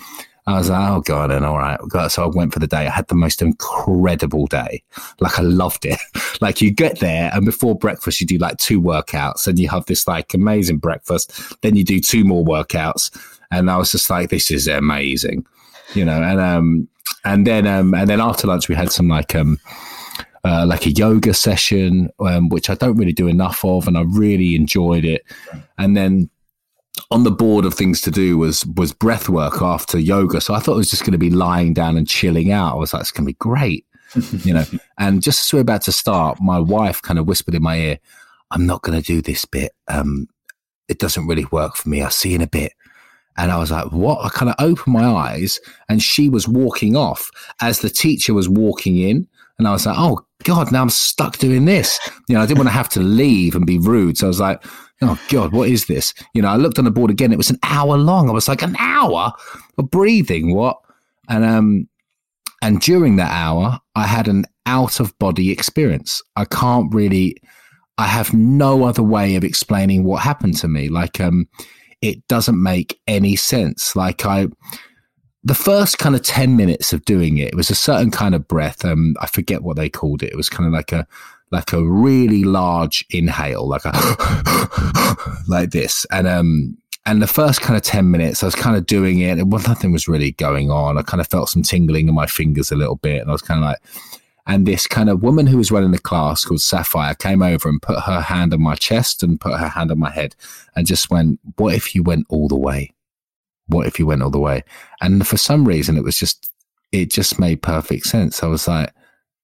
I was like, oh god, and all right, so I went for the day. I had the most incredible day. Like I loved it. like you get there, and before breakfast, you do like two workouts, and you have this like amazing breakfast. Then you do two more workouts, and I was just like, this is amazing you know, and um, and then um, and then after lunch we had some like um, uh, like a yoga session, um, which I don't really do enough of, and I really enjoyed it. And then on the board of things to do was was breath work after yoga, so I thought it was just going to be lying down and chilling out. I was like, it's going to be great, you know. And just as we we're about to start, my wife kind of whispered in my ear, "I'm not going to do this bit. Um, it doesn't really work for me. I'll see you in a bit." And I was like, what? I kind of opened my eyes and she was walking off as the teacher was walking in. And I was like, oh God, now I'm stuck doing this. You know, I didn't want to have to leave and be rude. So I was like, oh God, what is this? You know, I looked on the board again. It was an hour long. I was like, an hour of breathing? What? And, um, and during that hour, I had an out of body experience. I can't really, I have no other way of explaining what happened to me. Like, um, it doesn't make any sense. Like I, the first kind of 10 minutes of doing it, it was a certain kind of breath. Um, I forget what they called it. It was kind of like a, like a really large inhale, like a, like this. And, um, and the first kind of 10 minutes, I was kind of doing it. And nothing was really going on. I kind of felt some tingling in my fingers a little bit. And I was kind of like, and this kind of woman who was running the class called Sapphire came over and put her hand on my chest and put her hand on my head and just went, What if you went all the way? What if you went all the way? And for some reason, it was just, it just made perfect sense. I was like,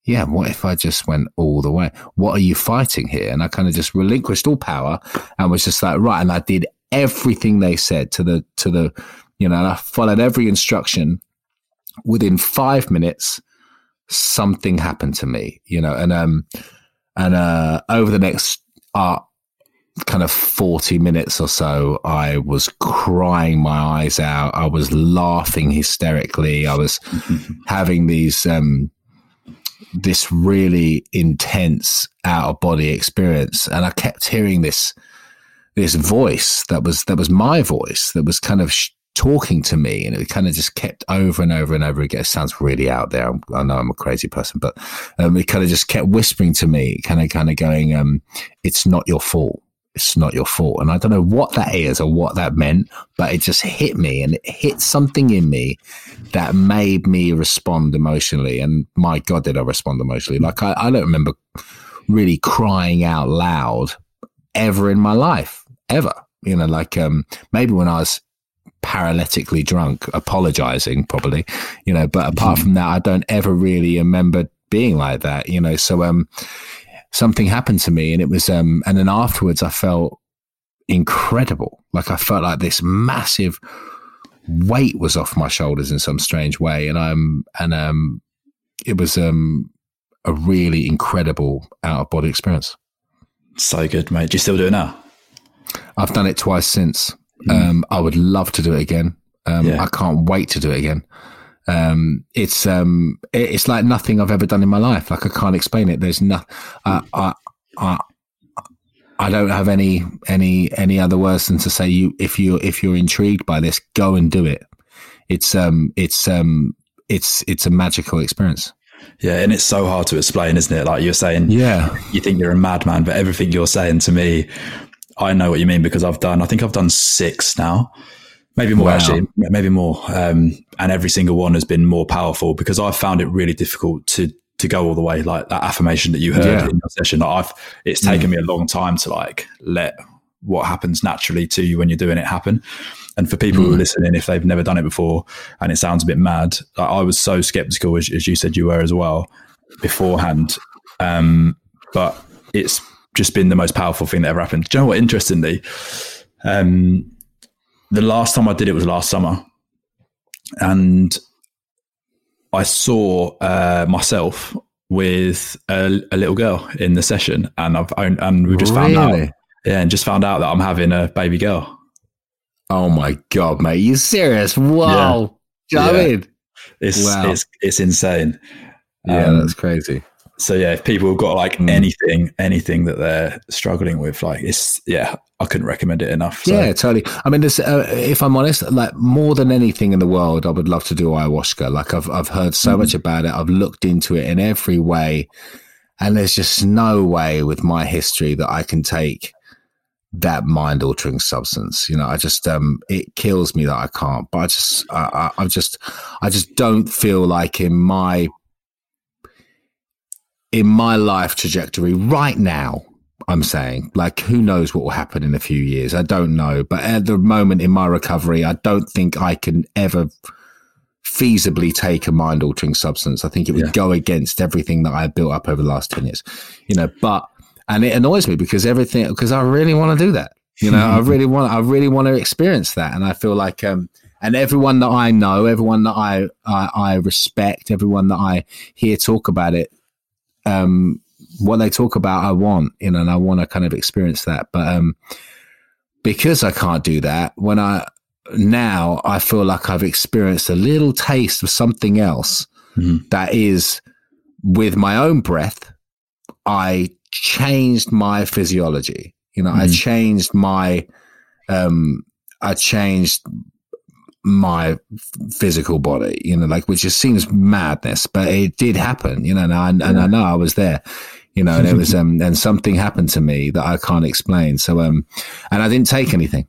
yeah, what if I just went all the way? What are you fighting here? And I kind of just relinquished all power and was just like, right. And I did everything they said to the, to the, you know, and I followed every instruction within five minutes something happened to me, you know, and um and uh over the next uh kind of 40 minutes or so I was crying my eyes out. I was laughing hysterically. I was having these um this really intense out of body experience and I kept hearing this this voice that was that was my voice that was kind of sh- talking to me and it kind of just kept over and over and over again. It sounds really out there. I know I'm a crazy person, but um, it kind of just kept whispering to me, kind of, kind of going, um, it's not your fault. It's not your fault. And I don't know what that is or what that meant, but it just hit me and it hit something in me that made me respond emotionally. And my God, did I respond emotionally? Like I, I don't remember really crying out loud ever in my life, ever. You know, like um, maybe when I was paralytically drunk, apologizing probably, you know, but apart mm-hmm. from that, I don't ever really remember being like that, you know. So um something happened to me and it was um and then afterwards I felt incredible. Like I felt like this massive weight was off my shoulders in some strange way. And I'm and um it was um a really incredible out of body experience. So good, mate. Do you still do it now? I've done it twice since. Mm. Um, I would love to do it again. Um, yeah. I can't wait to do it again. Um, it's um, it's like nothing I've ever done in my life. Like I can't explain it. There's no, uh, I, I, I don't have any any any other words than to say you if you if you're intrigued by this, go and do it. It's um, it's um, it's it's a magical experience. Yeah, and it's so hard to explain, isn't it? Like you're saying, yeah, you think you're a madman, but everything you're saying to me, I know what you mean because I've done. I think I've done six now, maybe more wow. actually, maybe more. Um, and every single one has been more powerful because I've found it really difficult to to go all the way. Like that affirmation that you heard yeah. in your session, like I've it's taken mm. me a long time to like let what happens naturally to you when you're doing it happen. And for people mm. who are listening, if they've never done it before and it sounds a bit mad, like I was so skeptical, as, as, you said you were as well beforehand. Um, but it's just been the most powerful thing that ever happened. Do you know what? Interestingly, um, the last time I did it was last summer. And I saw uh, myself with a, a, little girl in the session, and I've and we just really? found out, yeah, and just found out that I'm having a baby girl. Oh my god, mate! You serious? Whoa! Yeah. Yeah. I mean? It's wow. it's it's insane. Yeah, um, that's crazy. So yeah, if people have got like mm. anything, anything that they're struggling with, like it's yeah, I couldn't recommend it enough. So. Yeah, totally. I mean, this, uh, if I'm honest, like more than anything in the world, I would love to do ayahuasca. Like I've I've heard so mm. much about it. I've looked into it in every way, and there's just no way with my history that I can take that mind altering substance. You know, I just um it kills me that I can't. But I just I, I, I just I just don't feel like in my in my life trajectory right now. I'm saying, like, who knows what will happen in a few years? I don't know. But at the moment in my recovery, I don't think I can ever feasibly take a mind altering substance. I think it would yeah. go against everything that I built up over the last 10 years, you know, but and it annoys me because everything because I really want to do that. You know, I really want I really want to experience that, and I feel like um and everyone that I know, everyone that I I, I respect, everyone that I hear talk about it, um, what they talk about, I want, you know, and I want to kind of experience that, but um, because I can't do that, when I now I feel like I've experienced a little taste of something else mm-hmm. that is with my own breath. I changed my physiology. You know, mm-hmm. I changed my, um, I changed my physical body, you know, like, which just seems madness, but it did happen, you know, and I, and I know I was there, you know, and it was, um, and something happened to me that I can't explain. So, um, and I didn't take anything,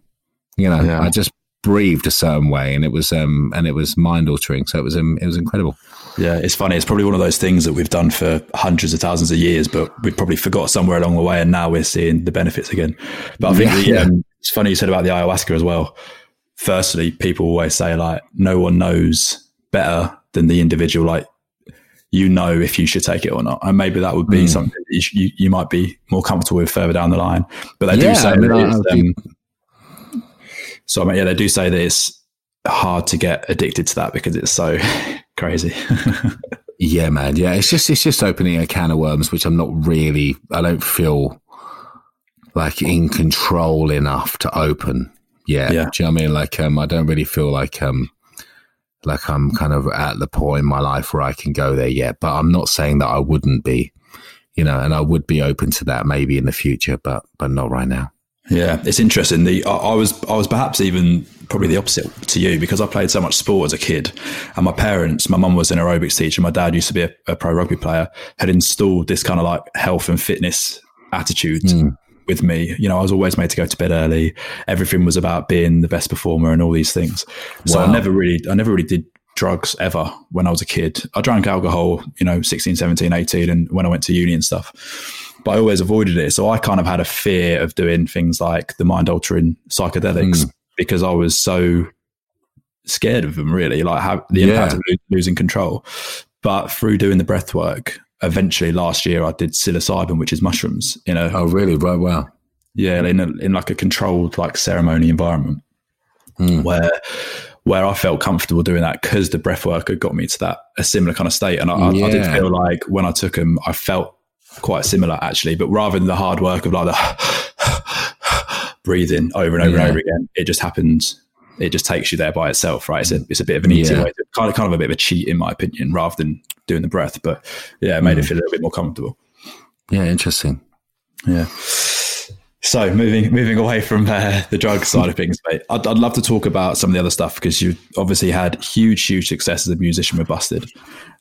you know, yeah. I just breathed a certain way and it was, um, and it was mind altering. So it was, um, it was incredible. Yeah, it's funny. It's probably one of those things that we've done for hundreds of thousands of years, but we probably forgot somewhere along the way, and now we're seeing the benefits again. But I think yeah, the, yeah. Um, it's funny you said about the ayahuasca as well. Firstly, people always say like no one knows better than the individual. Like you know if you should take it or not, and maybe that would be mm. something you, you, you might be more comfortable with further down the line. But they yeah, do say I mean, that um, so I mean, yeah, they do say that it's hard to get addicted to that because it's so crazy. yeah, man. Yeah, it's just it's just opening a can of worms, which I'm not really. I don't feel like in control enough to open. Yeah, yeah. Do you know what I mean? Like, um, I don't really feel like um, like I'm kind of at the point in my life where I can go there yet. But I'm not saying that I wouldn't be, you know, and I would be open to that maybe in the future, but but not right now. Yeah, it's interesting. The I, I, was I was perhaps even probably the opposite to you because I played so much sport as a kid, and my parents, my mum was an aerobics teacher, my dad used to be a, a pro rugby player, had installed this kind of like health and fitness attitude. Mm. With me, you know, I was always made to go to bed early. Everything was about being the best performer and all these things. So wow. I never really, I never really did drugs ever when I was a kid. I drank alcohol, you know, 16, 17, 18, and when I went to uni and stuff but I always avoided it. So I kind of had a fear of doing things like the mind altering psychedelics mm. because I was so scared of them, really, like how, the impact yeah. of losing control. But through doing the breath work, eventually last year I did psilocybin, which is mushrooms. You know. Oh, really? Right. Wow. Yeah, in a, in like a controlled like ceremony environment mm. where where I felt comfortable doing that because the breath work had got me to that a similar kind of state, and I, yeah. I, I did feel like when I took them, I felt quite similar actually, but rather than the hard work of like the breathing over and over yeah. and over again, it just happens. It just takes you there by itself, right? It's a, it's a bit of an easy yeah. way, to, kind of kind of a bit of a cheat in my opinion, rather than doing the breath. But yeah, it made mm. it feel a little bit more comfortable. Yeah, interesting. Yeah. So moving moving away from uh, the drug side of things, mate, I'd, I'd love to talk about some of the other stuff because you obviously had huge, huge success as a musician with Busted.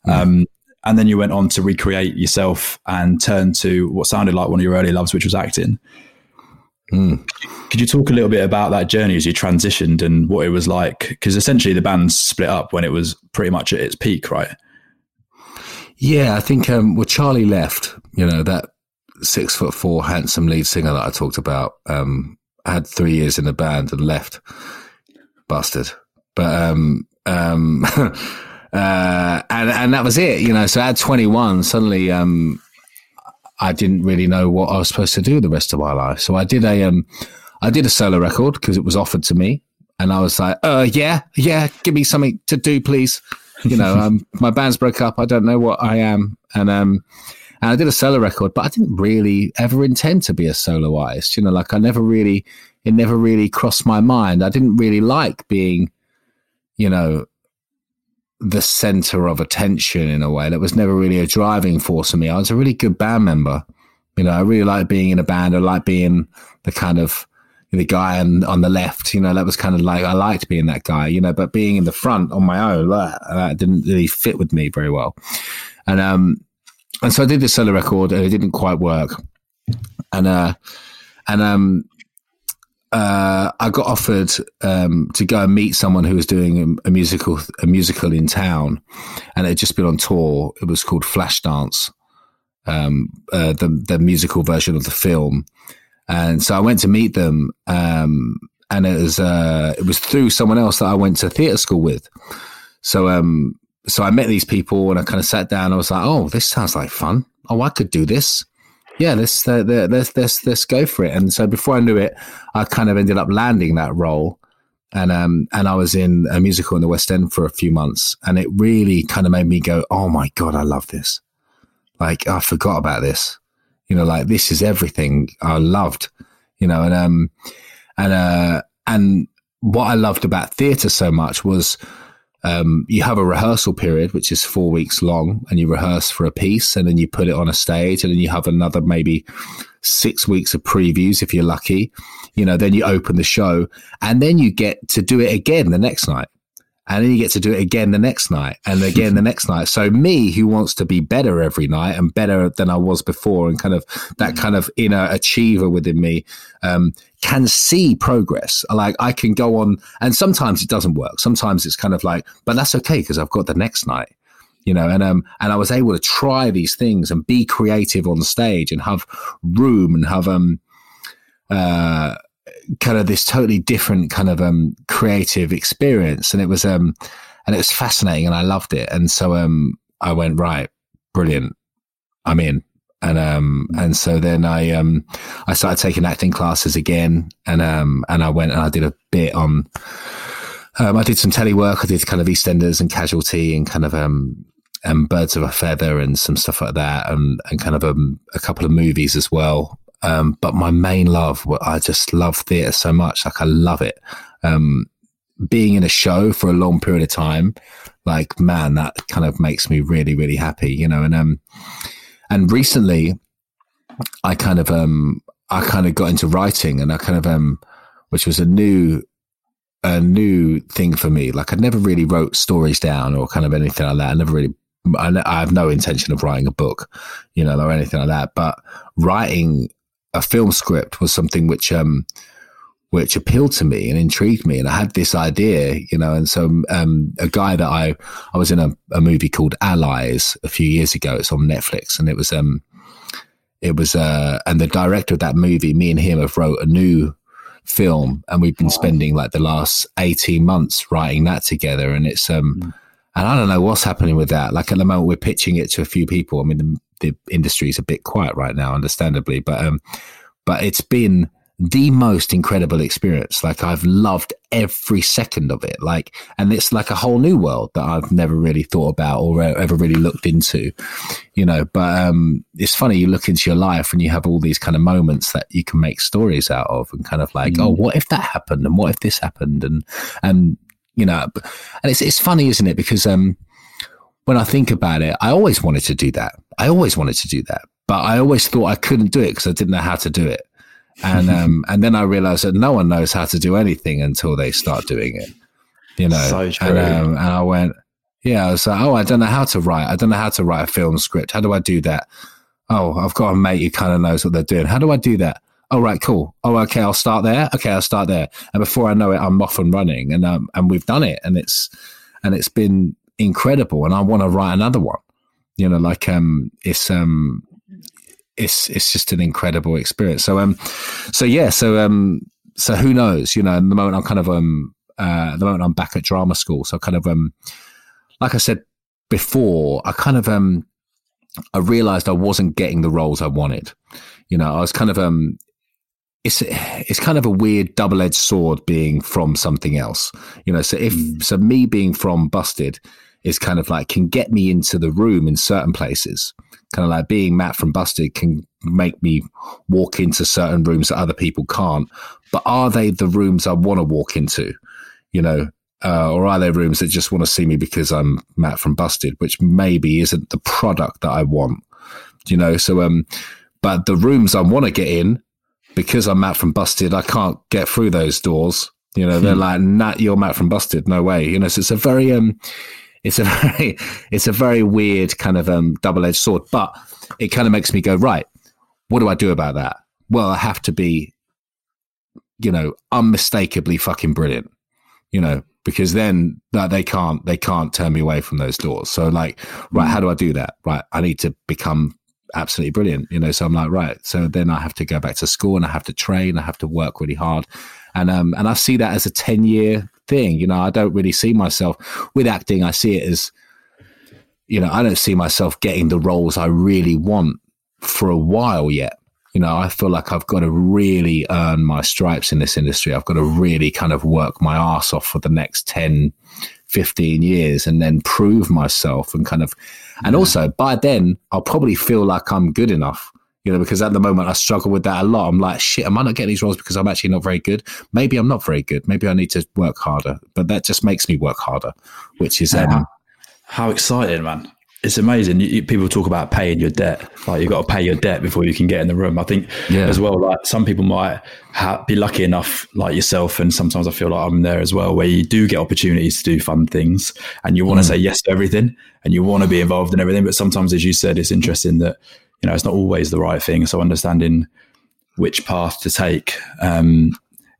Mm. Um, and then you went on to recreate yourself and turn to what sounded like one of your early loves, which was acting. Mm. Could you talk a little bit about that journey as you transitioned and what it was like? Because essentially the band split up when it was pretty much at its peak, right? Yeah, I think um, well, Charlie left. You know that six foot four handsome lead singer that I talked about. Um, had three years in the band and left. Busted. But um, um, uh, and and that was it. You know, so at 21, suddenly um, I didn't really know what I was supposed to do the rest of my life. So I did a um, I did a solo record because it was offered to me, and I was like, uh, yeah, yeah, give me something to do, please. You know, um, my band's broke up. I don't know what I am, and um, and I did a solo record, but I didn't really ever intend to be a solo artist. You know, like I never really, it never really crossed my mind. I didn't really like being, you know, the center of attention in a way. That was never really a driving force for me. I was a really good band member. You know, I really like being in a band. I like being the kind of the guy on, on the left. You know, that was kind of like I liked being that guy. You know, but being in the front on my own, that, that didn't really fit with me very well. And um, and so I did this solo record, and it didn't quite work. And uh, and um, uh, I got offered um, to go and meet someone who was doing a, a, musical a musical in town, and it had just been on tour. It was called Flashdance, um, uh, the the musical version of the film. And so I went to meet them, um, and it was uh, it was through someone else that I went to theatre school with. So um, so I met these people, and I kind of sat down. I was like, "Oh, this sounds like fun. Oh, I could do this." Yeah, let's, uh, let's let's let's go for it. And so before I knew it, I kind of ended up landing that role, and um and I was in a musical in the West End for a few months, and it really kind of made me go, oh my god, I love this. Like I forgot about this, you know, like this is everything I loved, you know, and um and uh and what I loved about theatre so much was um, you have a rehearsal period, which is four weeks long, and you rehearse for a piece, and then you put it on a stage, and then you have another maybe six weeks of previews if you're lucky. You know, then you open the show, and then you get to do it again the next night and then you get to do it again the next night and again the next night. So me, who wants to be better every night and better than I was before, and kind of that kind of inner achiever within me, um, can see progress. Like I can go on, and sometimes it doesn't work. Sometimes it's kind of like, but that's okay because I've got the next night. You know, and um, and I was able to try these things and be creative on stage and have room and have um, uh, kind of this totally different kind of um creative experience. And it was um and it was fascinating and I loved it. And so um I went right brilliant. I'm in. And um and so then I um I started taking acting classes again. And um and I went and I did a bit on um I did some telly work. I did kind of EastEnders and Casualty and kind of um and Birds of a Feather and some stuff like that. And and kind of um, a couple of movies as well um, but my main love, I just love theatre so much. Like I love it. Um, being in a show for a long period of time, like man, that kind of makes me really, really happy, you know. And um, and recently, I kind of um, I kind of got into writing, and I kind of um, which was a new a new thing for me. Like I never really wrote stories down or kind of anything like that. I never really. I, I have no intention of writing a book, you know, or anything like that. But writing a film script was something which um which appealed to me and intrigued me. And I had this idea, you know, and so um, a guy that I I was in a, a, movie called Allies a few years ago. It's on Netflix, and it was um it was uh and the director of that movie, me and him have wrote a new film, and we've been spending like the last eighteen months writing that together, and it's um. Mm. And I don't know what's happening with that. Like at the moment, we're pitching it to a few people. I mean, the, the industry is a bit quiet right now, understandably, but um, but it's been the most incredible experience. Like I've loved every second of it. Like, and it's like a whole new world that I've never really thought about or ever really looked into, you know. But um, it's funny you look into your life and you have all these kind of moments that you can make stories out of, and kind of like, mm. oh, what if that happened, and what if this happened, and and you know, and it's it's funny, isn't it? Because um, when I think about it, I always wanted to do that. I always wanted to do that, but I always thought I couldn't do it because I didn't know how to do it and um, and then I realized that no one knows how to do anything until they start doing it. You know, so and, um, and I went, yeah, I was like, oh, I don't know how to write. I don't know how to write a film script. How do I do that? Oh, I've got a mate who kind of knows what they're doing. How do I do that? Oh, right, cool. Oh, okay, I'll start there. Okay, I'll start there. And before I know it, I'm off and running, and um, and we've done it, and it's and it's been incredible. And I want to write another one. You know, like um, it's um, it's it's just an incredible experience. So um, so yeah, so um, so who knows? You know, the moment I'm kind of um, uh, the moment I'm back at drama school, so kind of um, like I said before, I kind of um, I realized I wasn't getting the roles I wanted. You know, I was kind of um, it's it's kind of a weird double edged sword being from something else. You know, so if mm. so, me being from Busted is kind of like can get me into the room in certain places kind of like being Matt from Busted can make me walk into certain rooms that other people can't. But are they the rooms I want to walk into? You know, uh, or are they rooms that just want to see me because I'm Matt from Busted, which maybe isn't the product that I want? You know, so um, but the rooms I want to get in because I'm Matt from Busted, I can't get through those doors. You know, they're hmm. like, "Nat, you're Matt from Busted." No way. You know, so it's a very um, it's a very it's a very weird kind of um, double edged sword. But it kind of makes me go right. What do I do about that? Well, I have to be, you know, unmistakably fucking brilliant. You know, because then that they can't they can't turn me away from those doors. So like, right, how do I do that? Right, I need to become absolutely brilliant. You know, so I'm like, right. So then I have to go back to school and I have to train. I have to work really hard, and um and I see that as a ten year thing. You know, I don't really see myself with acting. I see it as, you know, I don't see myself getting the roles I really want for a while yet. You know, I feel like I've got to really earn my stripes in this industry. I've got to really kind of work my ass off for the next 10, 15 years and then prove myself and kind of, and also by then I'll probably feel like I'm good enough you know, because at the moment I struggle with that a lot. I'm like, shit, am I not getting these roles because I'm actually not very good? Maybe I'm not very good. Maybe I need to work harder. But that just makes me work harder, which is um, how, how exciting, man! It's amazing. You, you, people talk about paying your debt. Like you've got to pay your debt before you can get in the room. I think yeah. as well. Like some people might ha- be lucky enough, like yourself, and sometimes I feel like I'm there as well, where you do get opportunities to do fun things, and you want to mm. say yes to everything, and you want to be involved in everything. But sometimes, as you said, it's interesting that you know, it's not always the right thing. So understanding which path to take um,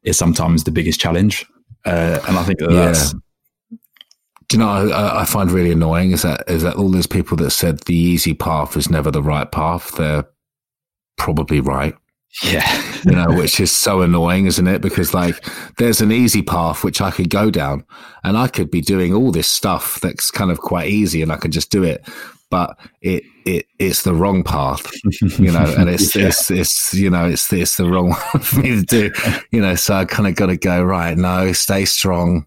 is sometimes the biggest challenge. Uh, and I think that yeah. that's. Do you know, I, I, find really annoying is that is that all those people that said the easy path is never the right path. They're probably right. Yeah. you know, which is so annoying, isn't it? Because like there's an easy path which I could go down and I could be doing all this stuff that's kind of quite easy and I could just do it but it it it's the wrong path, you know, and it's yeah. it's it's you know it's it's the wrong one for me to do, you know. So I kind of got to go right. No, stay strong,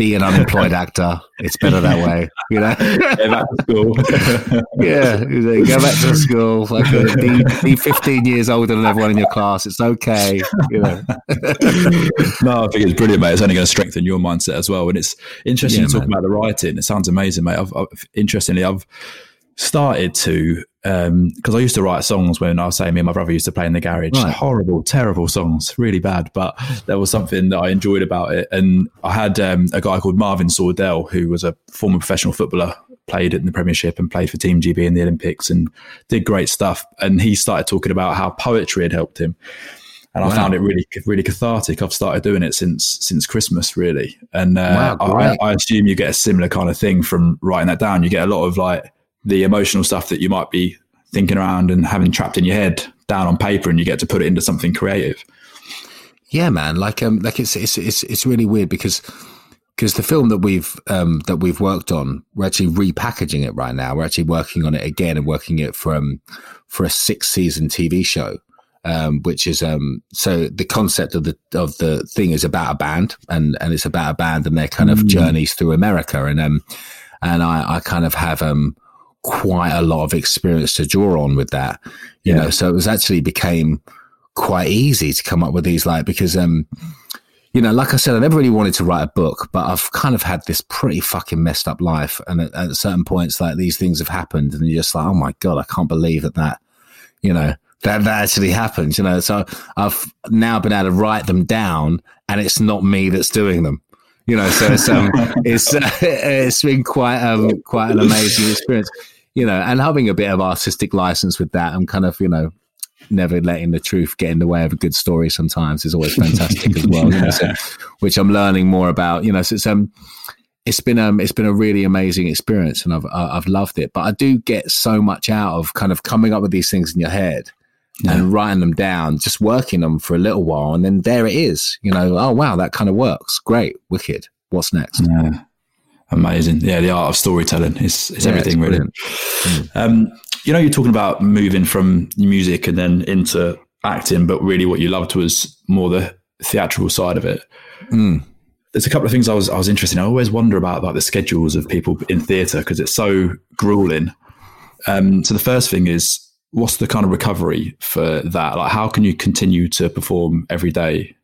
be an unemployed actor. It's better that way, you know. Go back to school. yeah, go back to school. Like uh, be, be 15 years older than everyone in your class. It's okay, you know. no, I think it's brilliant, mate. It's only going to strengthen your mindset as well. And it's interesting yeah, to talk man. about the writing. It sounds amazing, mate. I've, I've, interestingly, I've started to because um, I used to write songs when I was saying me and my brother used to play in the garage. Right. Horrible, terrible songs, really bad. But there was something that I enjoyed about it. And I had um, a guy called Marvin Sordell, who was a former professional footballer, played in the Premiership and played for Team GB in the Olympics and did great stuff. And he started talking about how poetry had helped him. And wow. I found it really, really cathartic. I've started doing it since since Christmas, really. And uh, wow, I, I assume you get a similar kind of thing from writing that down. You get a lot of like the emotional stuff that you might be thinking around and having trapped in your head down on paper and you get to put it into something creative. Yeah, man. Like, um, like it's, it's, it's, it's really weird because, because the film that we've, um, that we've worked on, we're actually repackaging it right now. We're actually working on it again and working it from, for a six season TV show. Um, which is um, so the concept of the of the thing is about a band and and it's about a band and their kind of mm. journeys through America and um and I I kind of have um quite a lot of experience to draw on with that, you yeah. know. So it was actually became quite easy to come up with these, like because um, you know, like I said, I never really wanted to write a book, but I've kind of had this pretty fucking messed up life, and at, at certain points, like these things have happened, and you're just like, oh my god, I can't believe that that, you know. That, that actually happens, you know. So I've now been able to write them down, and it's not me that's doing them you know so it's um it's uh, it's been quite um quite an amazing experience you know and having a bit of artistic license with that i'm kind of you know never letting the truth get in the way of a good story sometimes is always fantastic as well you know, so, which i'm learning more about you know so it's um it's been um it's been a really amazing experience and I've I've loved it. But I do get so much out of kind of coming up with these things in your head yeah. and writing them down, just working them for a little while, and then there it is. You know, oh wow, that kind of works. Great, wicked. What's next? Yeah. Amazing. Yeah, the art of storytelling is, is yeah, everything, really. Mm. Um, you know, you're talking about moving from music and then into acting, but really what you loved was more the theatrical side of it. Mm. There's a couple of things I was I was interested in. I always wonder about like the schedules of people in theatre because it's so grueling. Um, so the first thing is what's the kind of recovery for that? Like, how can you continue to perform every day,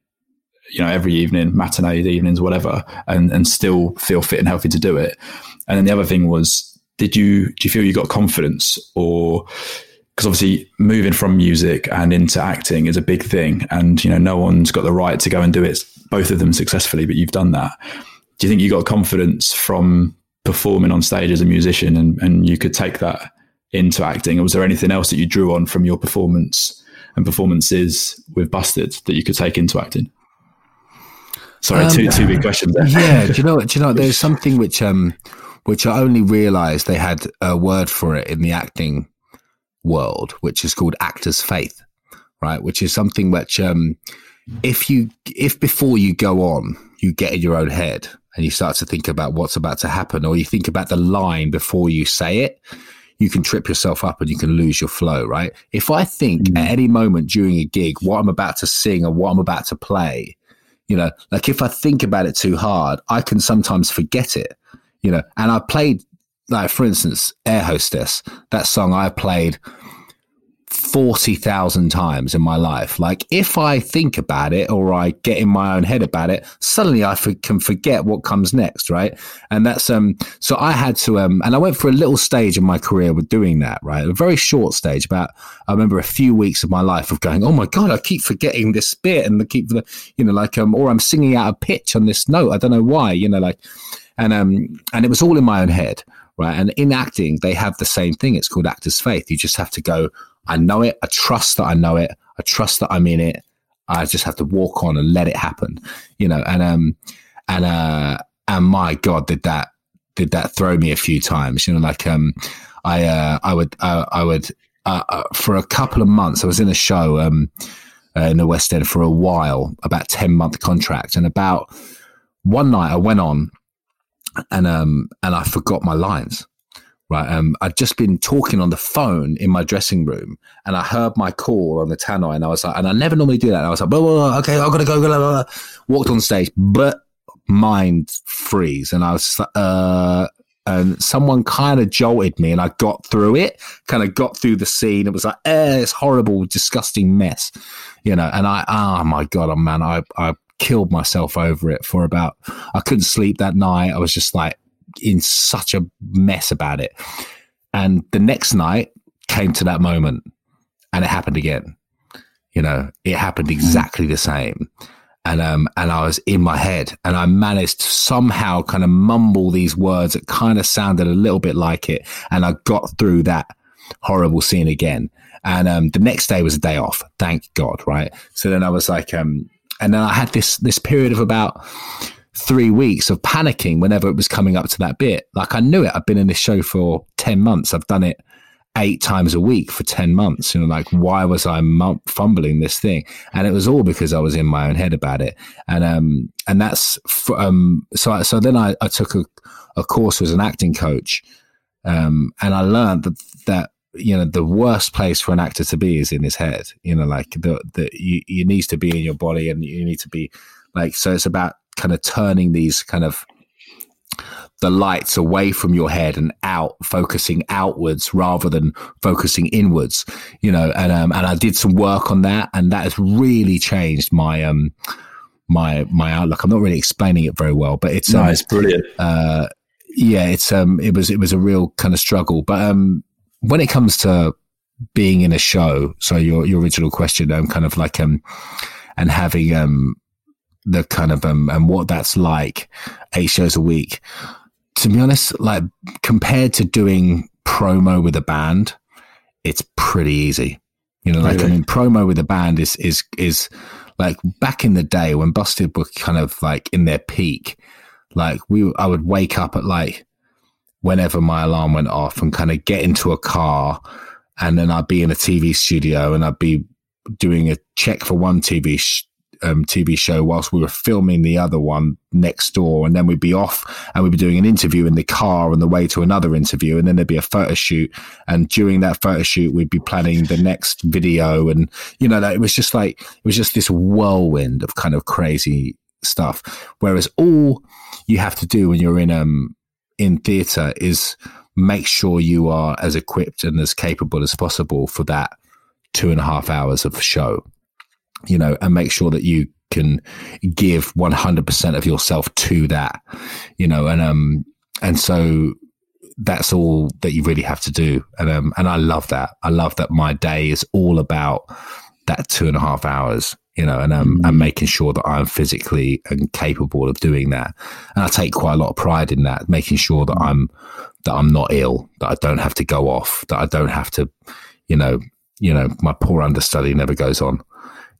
you know, every evening, matinee evenings, whatever, and and still feel fit and healthy to do it? And then the other thing was, did you do you feel you got confidence or because obviously moving from music and into acting is a big thing and you know no one's got the right to go and do it both of them successfully but you've done that do you think you got confidence from performing on stage as a musician and, and you could take that into acting? Or was there anything else that you drew on from your performance and performances with Busted that you could take into acting? Sorry, um, two two big questions. There. Yeah, do you know? Do you know? There's something which um which I only realised they had a word for it in the acting world, which is called actor's faith, right? Which is something which um if you if before you go on you get in your own head and you start to think about what's about to happen, or you think about the line before you say it, you can trip yourself up and you can lose your flow, right? If I think mm. at any moment during a gig what I'm about to sing or what I'm about to play, you know, like if I think about it too hard, I can sometimes forget it, you know. And I played, like, for instance, Air Hostess, that song I played 40,000 times in my life. Like if I think about it or I get in my own head about it, suddenly I f- can forget what comes next, right? And that's um so I had to um and I went for a little stage in my career with doing that, right? A very short stage about I remember a few weeks of my life of going, "Oh my god, I keep forgetting this bit and the keep the you know like um or I'm singing out of pitch on this note. I don't know why, you know like and um and it was all in my own head right? And in acting, they have the same thing. It's called actor's faith. You just have to go, I know it. I trust that I know it. I trust that I'm in it. I just have to walk on and let it happen, you know. And um, and uh, and my God, did that did that throw me a few times? You know, like um, I uh, I would uh, I would uh, uh, for a couple of months. I was in a show um uh, in the West End for a while, about ten month contract, and about one night I went on and um and I forgot my lines right? Um, I'd just been talking on the phone in my dressing room, and I heard my call on the tannoy, and I was like, and I never normally do that. And I was like, blah, blah, blah, okay, I've got to go, blah, blah, blah. walked on stage, but mind freeze, and I was like, uh, and someone kind of jolted me, and I got through it, kind of got through the scene. It was like, eh, this horrible, disgusting mess, you know. And I, oh my god, oh man, I, I killed myself over it for about. I couldn't sleep that night. I was just like in such a mess about it. and the next night came to that moment and it happened again. You know, it happened exactly the same. And um and I was in my head and I managed to somehow kind of mumble these words that kind of sounded a little bit like it. And I got through that horrible scene again. And um the next day was a day off, thank God, right? So then I was like, um and then I had this this period of about three weeks of panicking whenever it was coming up to that bit. Like I knew it. I've been in this show for 10 months. I've done it eight times a week for 10 months. You know, like, why was I fumbling this thing? And it was all because I was in my own head about it. And, um, and that's, um, so, I, so then I, I took a, a course as an acting coach. Um, and I learned that, that, you know, the worst place for an actor to be is in his head, you know, like the, the, you, you needs to be in your body and you need to be like, so it's about kind of turning these kind of, the lights away from your head and out, focusing outwards rather than focusing inwards, you know, and, um, and I did some work on that and that has really changed my, um, my, my outlook. I'm not really explaining it very well, but it's, um, it's brilliant. Uh, yeah, it's, um, it was, it was a real kind of struggle, but, um, when it comes to being in a show, so your, your original question, um, kind of like, um, and having, um, the kind of um and what that's like eight shows a week to be honest, like compared to doing promo with a band, it's pretty easy. You know, like really? I mean, promo with a band is is is like back in the day when Busted were kind of like in their peak. Like we, I would wake up at like whenever my alarm went off and kind of get into a car, and then I'd be in a TV studio and I'd be doing a check for one TV sh- um, TV show whilst we were filming the other one next door. And then we'd be off and we'd be doing an interview in the car on the way to another interview. And then there'd be a photo shoot. And during that photo shoot, we'd be planning the next video. And, you know, it was just like, it was just this whirlwind of kind of crazy stuff. Whereas all you have to do when you're in, um, in theatre is make sure you are as equipped and as capable as possible for that two and a half hours of show you know, and make sure that you can give 100% of yourself to that, you know, and, um, and so that's all that you really have to do. And, um, and I love that. I love that my day is all about that two and a half hours, you know, and, um, mm. and making sure that I'm physically and capable of doing that. And I take quite a lot of pride in that, making sure that I'm, that I'm not ill, that I don't have to go off, that I don't have to, you know, you know, my poor understudy never goes on.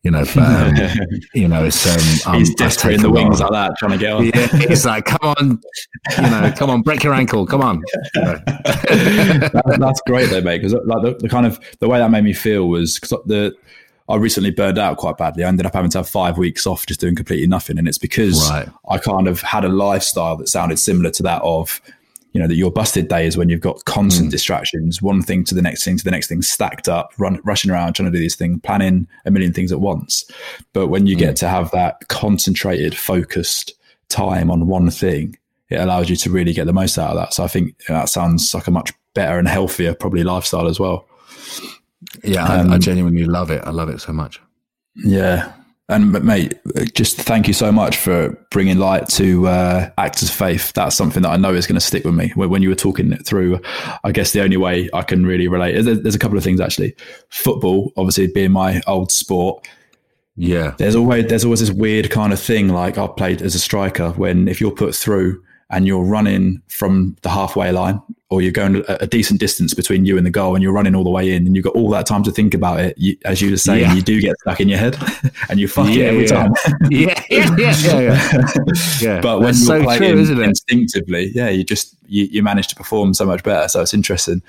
You know, but, um, you know, it's um, he's desperate in the wings like that, trying to get on. Yeah, he's like, "Come on, you know, come on, break your ankle, come on." You know. that, that's great, though, mate. Because like the, the, kind of the way that made me feel was because the I recently burned out quite badly. I ended up having to have five weeks off just doing completely nothing, and it's because right. I kind of had a lifestyle that sounded similar to that of you know that your busted day is when you've got constant mm. distractions, one thing to the next thing to the next thing, stacked up, run, rushing around trying to do these things, planning a million things at once. But when you mm. get to have that concentrated, focused time on one thing, it allows you to really get the most out of that. So I think that sounds like a much better and healthier, probably lifestyle as well. Yeah, um, I, I um, genuinely love it. I love it so much. Yeah, and mate, just thank you so much for bringing light to uh, actors' faith. That's something that I know is going to stick with me. When you were talking it through, I guess the only way I can really relate. There's a couple of things actually. Football, obviously, being my old sport. Yeah, there's always there's always this weird kind of thing. Like I played as a striker. When if you're put through and you're running from the halfway line or you're going a, decent distance between you and the goal and you're running all the way in and you've got all that time to think about it you, as you were saying yeah. you do get stuck in your head and you fuck yeah, it every yeah. time. Yeah yeah yeah yeah, but when That's you're so playing true, instinctively yeah you just you, you manage to perform so much better so it's interesting.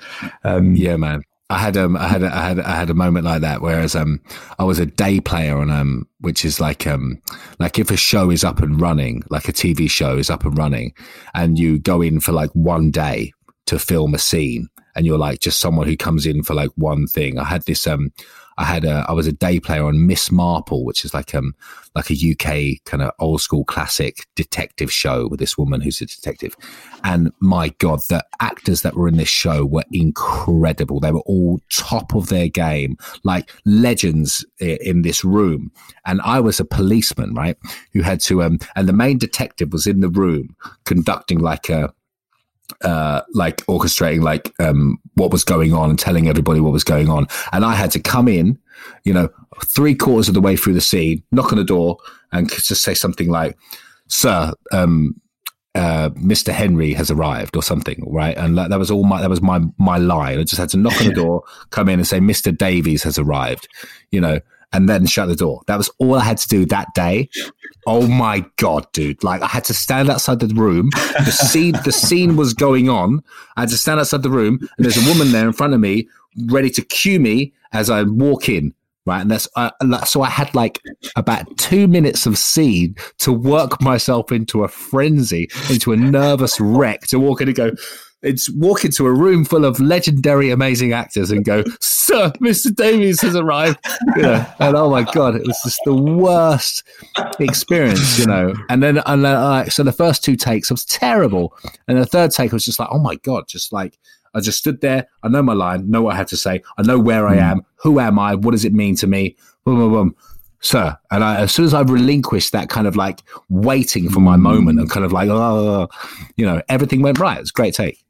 Um, yeah man I had um I had I had I had a moment like that whereas um I was a day player on um which is like um like if a show is up and running like a TV show is up and running and you go in for like one day to film a scene and you're like just someone who comes in for like one thing. I had this um I had a I was a day player on Miss Marple, which is like um like a UK kind of old school classic detective show with this woman who's a detective. And my God, the actors that were in this show were incredible. They were all top of their game, like legends in this room. And I was a policeman, right? Who had to um and the main detective was in the room conducting like a uh, like orchestrating like um, what was going on and telling everybody what was going on. And I had to come in, you know, three quarters of the way through the scene, knock on the door, and just say something like, "Sir, um, uh, Mr. Henry has arrived or something, right? And that, that, was all my that was my my line. I just had to knock on the door, come in and say Mr. Davies has arrived, you know, and then shut the door. That was all I had to do that day. Oh my god, dude! Like I had to stand outside the room. The scene the scene was going on. I had to stand outside the room, and there's a woman there in front of me, ready to cue me as I walk in right? And that's uh, so I had like about two minutes of scene to work myself into a frenzy, into a nervous wreck to walk in and go. It's walk into a room full of legendary, amazing actors and go, "Sir, Mr. Davies has arrived." You know, and oh my god, it was just the worst experience, you know. And then, and then, uh, so the first two takes was terrible, and the third take was just like, "Oh my god!" Just like I just stood there. I know my line, know what I have to say. I know where I hmm. am. Who am I? What does it mean to me? Boom, boom, boom. Sir. And I, as soon as I relinquished that kind of like waiting for my hmm. moment and kind of like, oh, you know, everything went right. It's great take.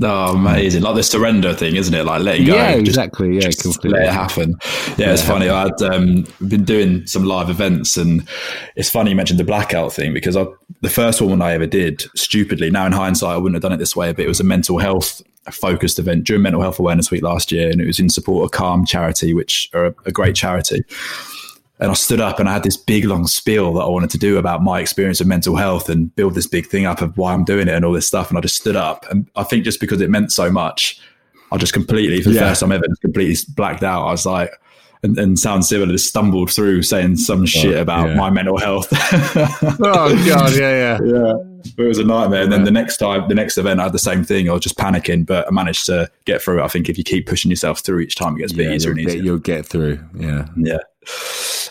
Oh, amazing! Like the surrender thing, isn't it? Like letting go. Yeah, exactly. Yeah, just let it happen. Yeah, yeah, it's funny. I'd um, been doing some live events, and it's funny you mentioned the blackout thing because I, the first one I ever did, stupidly, now in hindsight, I wouldn't have done it this way, but it was a mental health focused event during Mental Health Awareness Week last year, and it was in support of Calm Charity, which are a, a great charity and I stood up and I had this big long spiel that I wanted to do about my experience of mental health and build this big thing up of why I'm doing it and all this stuff. And I just stood up. And I think just because it meant so much, I just completely, for the yeah. first time ever, completely blacked out. I was like, and, and sounds similar, just stumbled through saying some oh, shit about yeah. my mental health. oh god, yeah, yeah, yeah. It was a nightmare. And then the next time, the next event, I had the same thing. I was just panicking, but I managed to get through it. I think if you keep pushing yourself through each time, it gets a bit easier and easier. You'll get through. Yeah, yeah.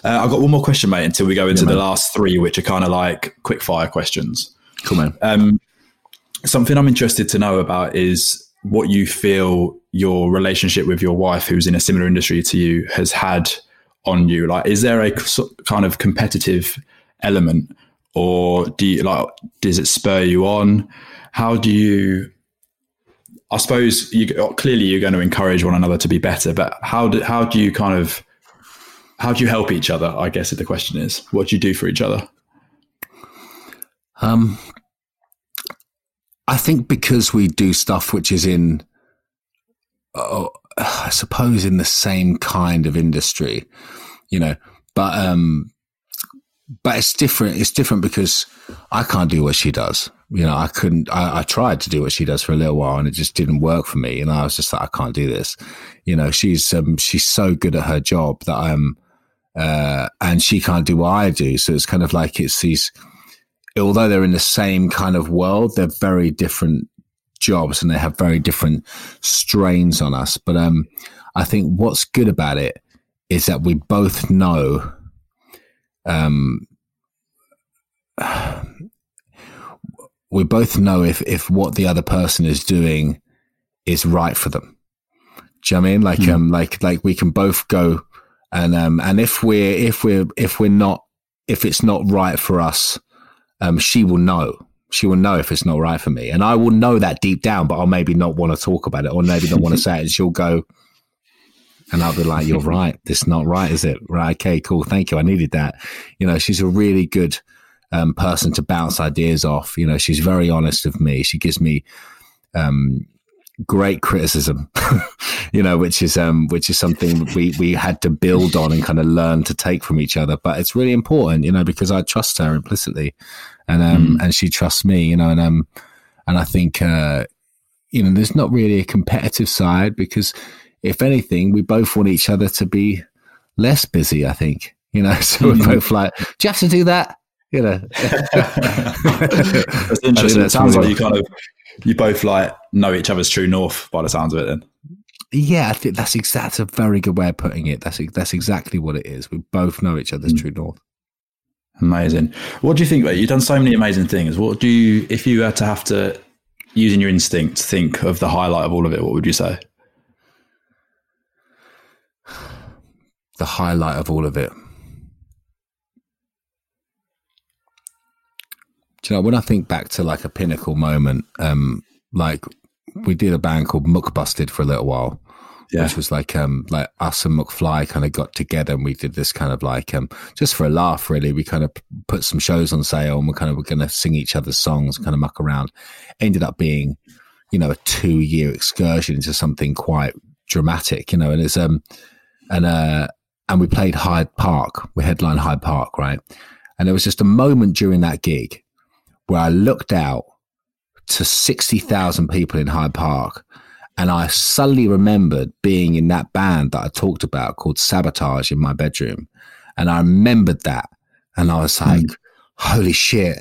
Uh, I've got one more question, mate, until we go into yeah, the last three, which are kind of like quick fire questions. Cool, man. Um, something I'm interested to know about is what you feel your relationship with your wife, who's in a similar industry to you, has had on you. Like, is there a kind of competitive element, or do you like? Does it spur you on? How do you? I suppose you clearly you're going to encourage one another to be better, but how do how do you kind of how do you help each other? I guess the question is, what do you do for each other? Um, I think because we do stuff which is in, uh, I suppose, in the same kind of industry, you know, but um, but it's different. It's different because I can't do what she does. You know, I couldn't. I, I, tried to do what she does for a little while, and it just didn't work for me. And I was just like, I can't do this. You know, she's um, she's so good at her job that I'm uh, and she can't do what I do. So it's kind of like it's these, although they're in the same kind of world, they're very different jobs and they have very different strains on us. But um, I think what's good about it is that we both know. Um, we both know if if what the other person is doing is right for them. Do you know I mean? Like mm. um like like we can both go and um, and if we're if we're if we're not if it's not right for us, um, she will know. She will know if it's not right for me, and I will know that deep down. But I'll maybe not want to talk about it, or maybe not want to say it. And she'll go, and I'll be like, "You're right. This is not right, is it? Right? Okay, cool. Thank you. I needed that. You know, she's a really good um, person to bounce ideas off. You know, she's very honest with me. She gives me um, great criticism, you know, which is um, which is something we we had to build on and kind of learn to take from each other. But it's really important, you know, because I trust her implicitly, and um, mm. and she trusts me, you know, and um, and I think uh, you know, there's not really a competitive side because if anything, we both want each other to be less busy. I think, you know, so we're both like, do you have to do that? You know, that's interesting. It sounds like you kind of you both like know each other's true north by the sounds of it. Then, yeah, I think that's exact. That's a very good way of putting it. That's that's exactly what it is. We both know each other's mm. true north. Amazing. What do you think? You've done so many amazing things. What do you, if you had to have to, using your instinct, think of the highlight of all of it? What would you say? The highlight of all of it. You know when I think back to like a pinnacle moment, um, like we did a band called McBusted for a little while. Yeah. Which was like um like us and McFly kind of got together and we did this kind of like um just for a laugh really. We kind of put some shows on sale and we kind of were gonna sing each other's songs, kind of muck around. Ended up being, you know, a two year excursion into something quite dramatic, you know, and it's um and uh and we played Hyde Park. We headlined Hyde Park, right? And there was just a moment during that gig where I looked out to 60,000 people in Hyde Park. And I suddenly remembered being in that band that I talked about called Sabotage in my bedroom. And I remembered that. And I was like, mm. holy shit,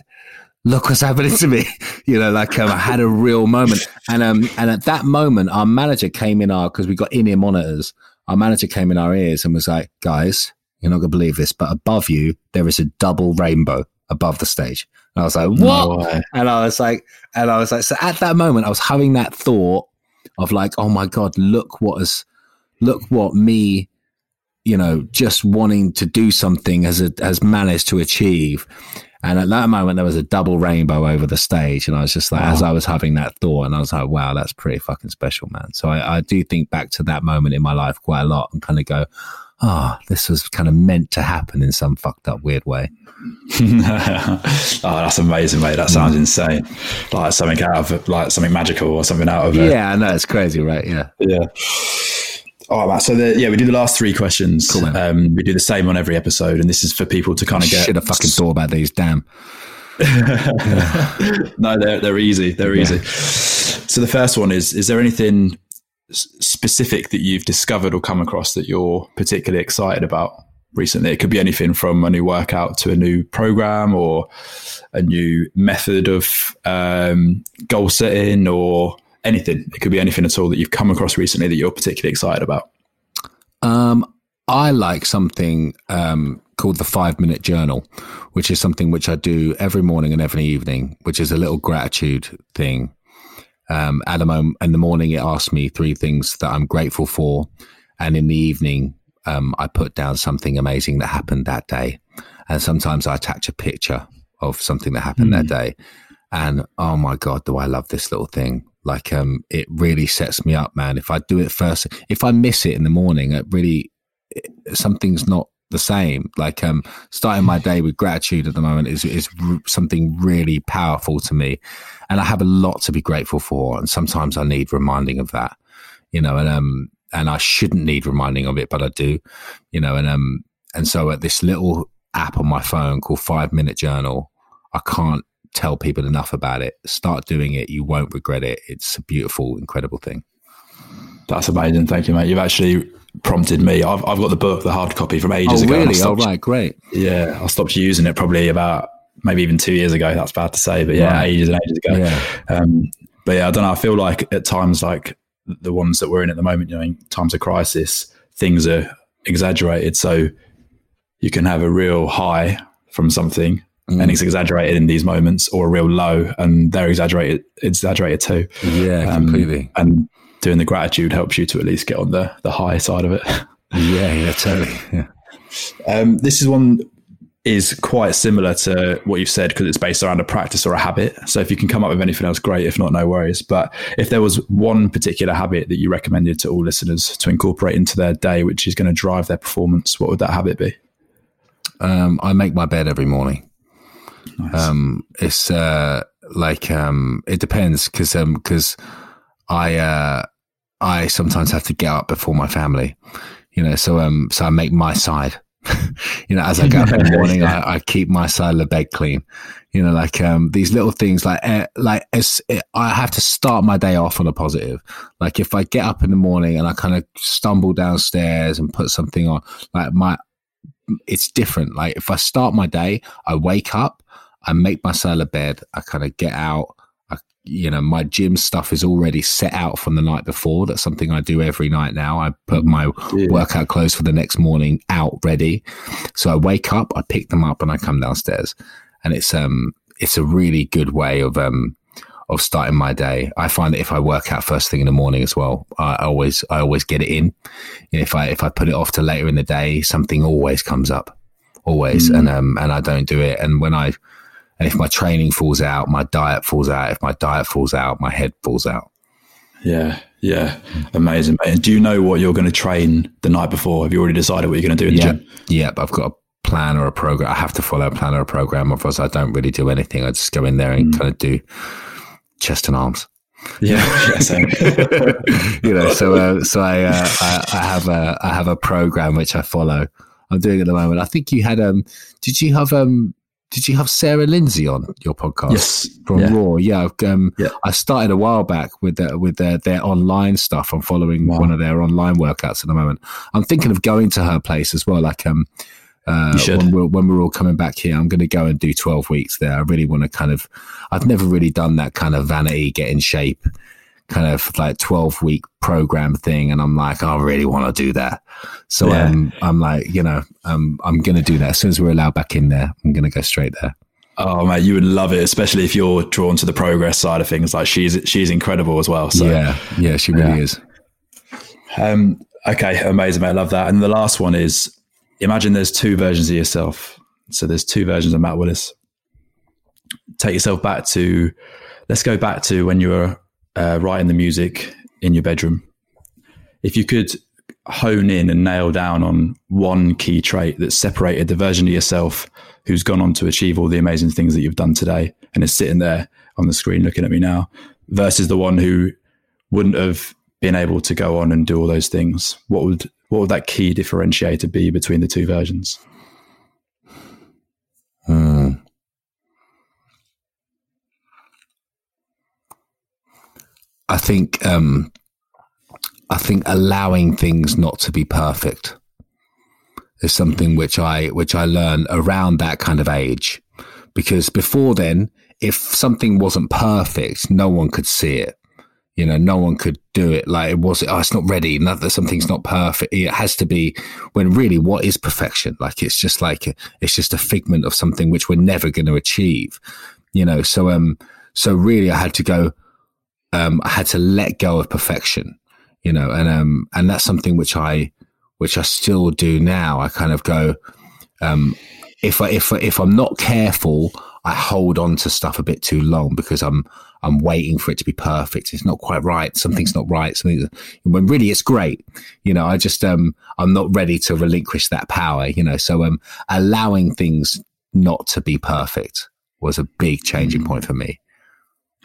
look what's happening to me. you know, like um, I had a real moment. And, um, and at that moment, our manager came in our, because we got in ear monitors, our manager came in our ears and was like, guys, you're not going to believe this, but above you, there is a double rainbow above the stage. And I was like, what? No and I was like, and I was like, so at that moment, I was having that thought of like, oh my God, look what has, look what me, you know, just wanting to do something has, a, has managed to achieve. And at that moment, there was a double rainbow over the stage. And I was just like, wow. as I was having that thought, and I was like, wow, that's pretty fucking special, man. So I, I do think back to that moment in my life quite a lot and kind of go, ah, oh, this was kind of meant to happen in some fucked up weird way. oh, that's amazing, mate. That sounds insane. Like something out of like something magical or something out of it. Yeah, I know it's crazy, right? Yeah, yeah. All right, so the, yeah, we do the last three questions. Cool, um, we do the same on every episode, and this is for people to kind of get. Should have fucking thought about these. Damn. no, they're they're easy. They're yeah. easy. So the first one is: Is there anything specific that you've discovered or come across that you're particularly excited about? recently. It could be anything from a new workout to a new program or a new method of um, goal setting or anything. It could be anything at all that you've come across recently that you're particularly excited about. Um, I like something um, called the five minute journal, which is something which I do every morning and every evening, which is a little gratitude thing. Um, at the moment, in the morning, it asks me three things that I'm grateful for. And in the evening, um, I put down something amazing that happened that day. And sometimes I attach a picture of something that happened mm. that hmm. day. And oh my God, do I love this little thing. Like, um, it really sets me up, man. If I do it first, if I miss it in the morning, it really, it, something's not the same. Like, um, starting my day with gratitude at the moment is, is r- something really powerful to me. And I have a lot to be grateful for. And sometimes I need reminding of that, you know, and, um, and I shouldn't need reminding of it, but I do, you know, and um, and so at this little app on my phone called Five Minute Journal, I can't tell people enough about it. Start doing it; you won't regret it. It's a beautiful, incredible thing. That's amazing. Thank you, mate. You've actually prompted me. I've I've got the book, the hard copy from ages oh, ago. Really? Oh, right, great. Yeah, I stopped using it probably about maybe even two years ago. That's bad to say, but yeah, right. ages and ages ago. Yeah. Um, but yeah, I don't know. I feel like at times, like the ones that we're in at the moment, you know, in times of crisis, things are exaggerated. So you can have a real high from something mm. and it's exaggerated in these moments or a real low and they're exaggerated, exaggerated too. Yeah, um, completely. And doing the gratitude helps you to at least get on the, the high side of it. yeah, yeah, totally. Yeah. Um, this is one is quite similar to what you've said because it's based around a practice or a habit. So if you can come up with anything else, great. If not, no worries. But if there was one particular habit that you recommended to all listeners to incorporate into their day, which is going to drive their performance, what would that habit be? Um, I make my bed every morning. Nice. Um, it's uh, like um, it depends because because um, I uh, I sometimes have to get up before my family, you know. So um, so I make my side you know, as I get up in the morning, I, I, keep my side of the bed clean. You know, like um, these little things, like uh, like it, I have to start my day off on a positive. Like if I get up in the morning and I kind of stumble downstairs and put something on, like my, it's different. Like if I start my day, I wake up, I make my side of bed, I kind of get out, you know, my gym stuff is already set out from the night before. That's something I do every night now. I put my yeah. workout clothes for the next morning out ready. So I wake up, I pick them up and I come downstairs. And it's, um, it's a really good way of, um, of starting my day. I find that if I work out first thing in the morning as well, I always, I always get it in. If I, if I put it off to later in the day, something always comes up always. Mm. And, um, and I don't do it. And when I, And if my training falls out, my diet falls out. If my diet falls out, my head falls out. Yeah, yeah, amazing. Mate. And do you know what you're going to train the night before? Have you already decided what you're going to do in the yeah. gym? Yeah, I've got a plan or a program. I have to follow a plan or a program, otherwise I don't really do anything. I just go in there and mm. kind of do chest and arms. Yeah, you know. So, uh, so I, uh, I, I have a, I have a program which I follow. I'm doing at the moment. I think you had um. Did you have um? Did you have Sarah Lindsay on your podcast? Yes, from yeah. Roar. Yeah, um, yeah. I started a while back with their, with their, their online stuff. I'm following wow. one of their online workouts at the moment. I'm thinking of going to her place as well. Like um, uh, when we're when we're all coming back here, I'm going to go and do 12 weeks there. I really want to kind of. I've never really done that kind of vanity, get in shape kind of like 12 week program thing. And I'm like, I really want to do that. So yeah. I'm, I'm like, you know, um, I'm going to do that. As soon as we're allowed back in there, I'm going to go straight there. Oh mate, you would love it, especially if you're drawn to the progress side of things. Like she's she's incredible as well. So yeah, yeah, she really yeah. is. Um, okay, amazing, mate. I love that. And the last one is: imagine there's two versions of yourself. So there's two versions of Matt Willis. Take yourself back to, let's go back to when you were uh, writing the music in your bedroom, if you could hone in and nail down on one key trait that separated the version of yourself who's gone on to achieve all the amazing things that you've done today and is sitting there on the screen looking at me now versus the one who wouldn't have been able to go on and do all those things what would what would that key differentiator be between the two versions I think um, I think allowing things not to be perfect is something which I which I learned around that kind of age, because before then, if something wasn't perfect, no one could see it. You know, no one could do it. Like it was, oh, it's not ready. Not that something's not perfect. It has to be. When really, what is perfection? Like it's just like it's just a figment of something which we're never going to achieve. You know, so um, so really, I had to go um, I had to let go of perfection, you know, and um, and that's something which I which I still do now. I kind of go, um, if I if if I'm not careful, I hold on to stuff a bit too long because I'm I'm waiting for it to be perfect. It's not quite right. Something's not right. Something when really it's great. You know, I just um I'm not ready to relinquish that power. You know, so um allowing things not to be perfect was a big changing point for me.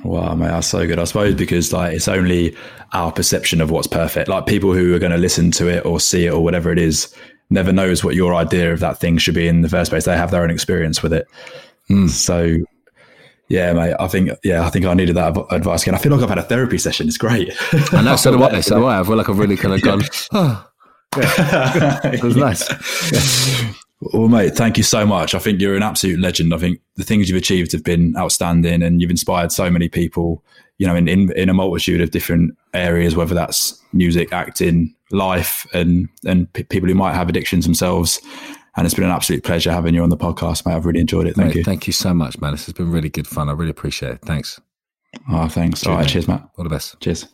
Wow, mate, that's so good. I suppose because like it's only our perception of what's perfect. Like people who are going to listen to it or see it or whatever it is never knows what your idea of that thing should be in the first place. They have their own experience with it. Mm. So yeah, mate. I think yeah, I think I needed that advice again. I feel like I've had a therapy session. It's great. I know. So do I. So do I. I feel like I've really kind of gone. Oh, yeah. it was nice. Yeah. Well, mate, thank you so much. I think you're an absolute legend. I think the things you've achieved have been outstanding and you've inspired so many people, you know, in, in, in a multitude of different areas, whether that's music, acting, life, and, and p- people who might have addictions themselves. And it's been an absolute pleasure having you on the podcast, mate. I've really enjoyed it. Thank mate, you. Thank you so much, man. This has been really good fun. I really appreciate it. Thanks. Oh, thanks. Cheers, All right. Mate. Cheers, Matt. All the best. Cheers.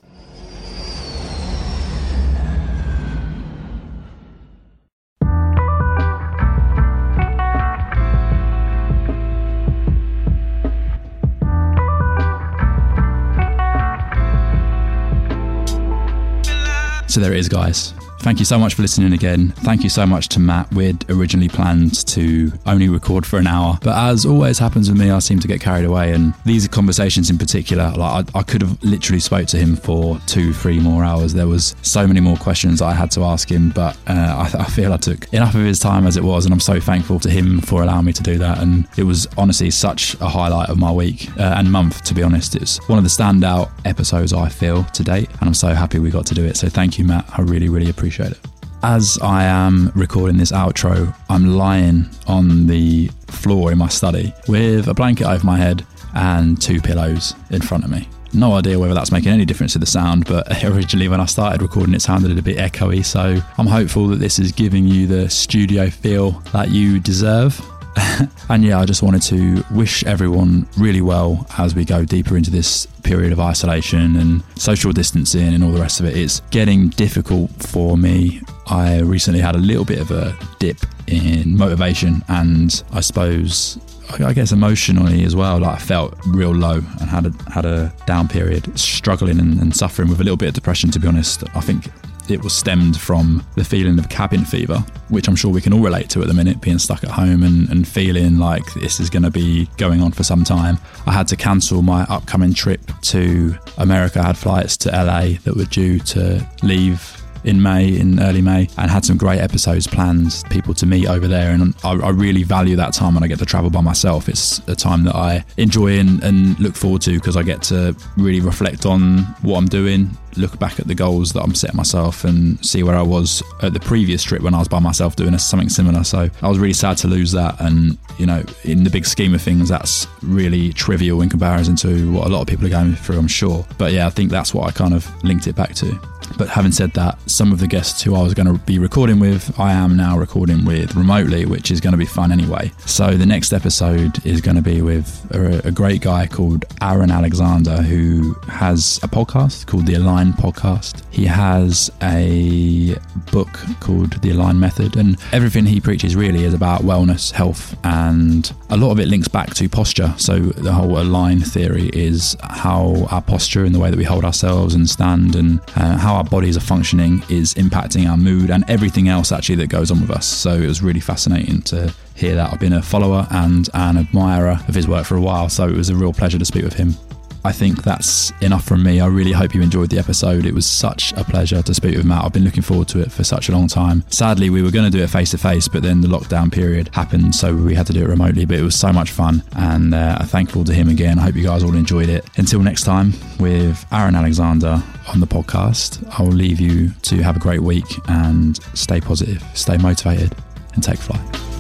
So there it is, guys. Thank you so much for listening again. Thank you so much to Matt. We'd originally planned to only record for an hour, but as always happens with me, I seem to get carried away. And these conversations in particular, like I, I could have literally spoke to him for two, three more hours. There was so many more questions I had to ask him, but uh, I, I, feel I took enough of his time as it was, and I'm so thankful to him for allowing me to do that. And it was honestly such a highlight of my week uh, and month, to be honest. It's one of the standout episodes I feel to date, and I'm so happy we got to do it. So thank you, Matt. I really, really appreciate appreciate it. As I am recording this outro, I'm lying on the floor in my study with a blanket over my head and two pillows in front of me. No idea whether that's making any difference to the sound, but originally when I started recording, it sounded a bit echoey. So I'm hopeful that this is giving you the studio feel that you deserve. and yeah, I just wanted to wish everyone really well as we go deeper into this period of isolation and social distancing and all the rest of it. It's getting difficult for me. I recently had a little bit of a dip in motivation and I suppose I guess emotionally as well. Like I felt real low and had a had a down period, struggling and, and suffering with a little bit of depression. To be honest, I think it was stemmed from the feeling of cabin fever, which I'm sure we can all relate to at the minute, being stuck at home and, and feeling like this is going to be going on for some time. I had to cancel my upcoming trip to America. I had flights to LA that were due to leave in May, in early May, and had some great episodes planned, people to meet over there. And I, I really value that time when I get to travel by myself. It's a time that I enjoy and, and look forward to because I get to really reflect on what I'm doing, look back at the goals that I'm setting myself and see where I was at the previous trip when I was by myself doing something similar. So I was really sad to lose that. And, you know, in the big scheme of things, that's really trivial in comparison to what a lot of people are going through, I'm sure. But yeah, I think that's what I kind of linked it back to. But having said that, some of the guests who I was going to be recording with, I am now recording with remotely, which is going to be fun anyway. So the next episode is going to be with a, a great guy called Aaron Alexander, who has a podcast called The Align Podcast. He has a book called The Align Method, and everything he preaches really is about wellness, health, and a lot of it links back to posture. So the whole Align theory is how our posture and the way that we hold ourselves and stand and uh, how our bodies are functioning is impacting our mood and everything else actually that goes on with us. So it was really fascinating to hear that. I've been a follower and an admirer of his work for a while, so it was a real pleasure to speak with him. I think that's enough from me. I really hope you enjoyed the episode. It was such a pleasure to speak with Matt. I've been looking forward to it for such a long time. Sadly, we were going to do it face to face, but then the lockdown period happened, so we had to do it remotely. But it was so much fun, and uh, I'm thankful to him again. I hope you guys all enjoyed it. Until next time, with Aaron Alexander on the podcast, I'll leave you to have a great week and stay positive, stay motivated, and take flight.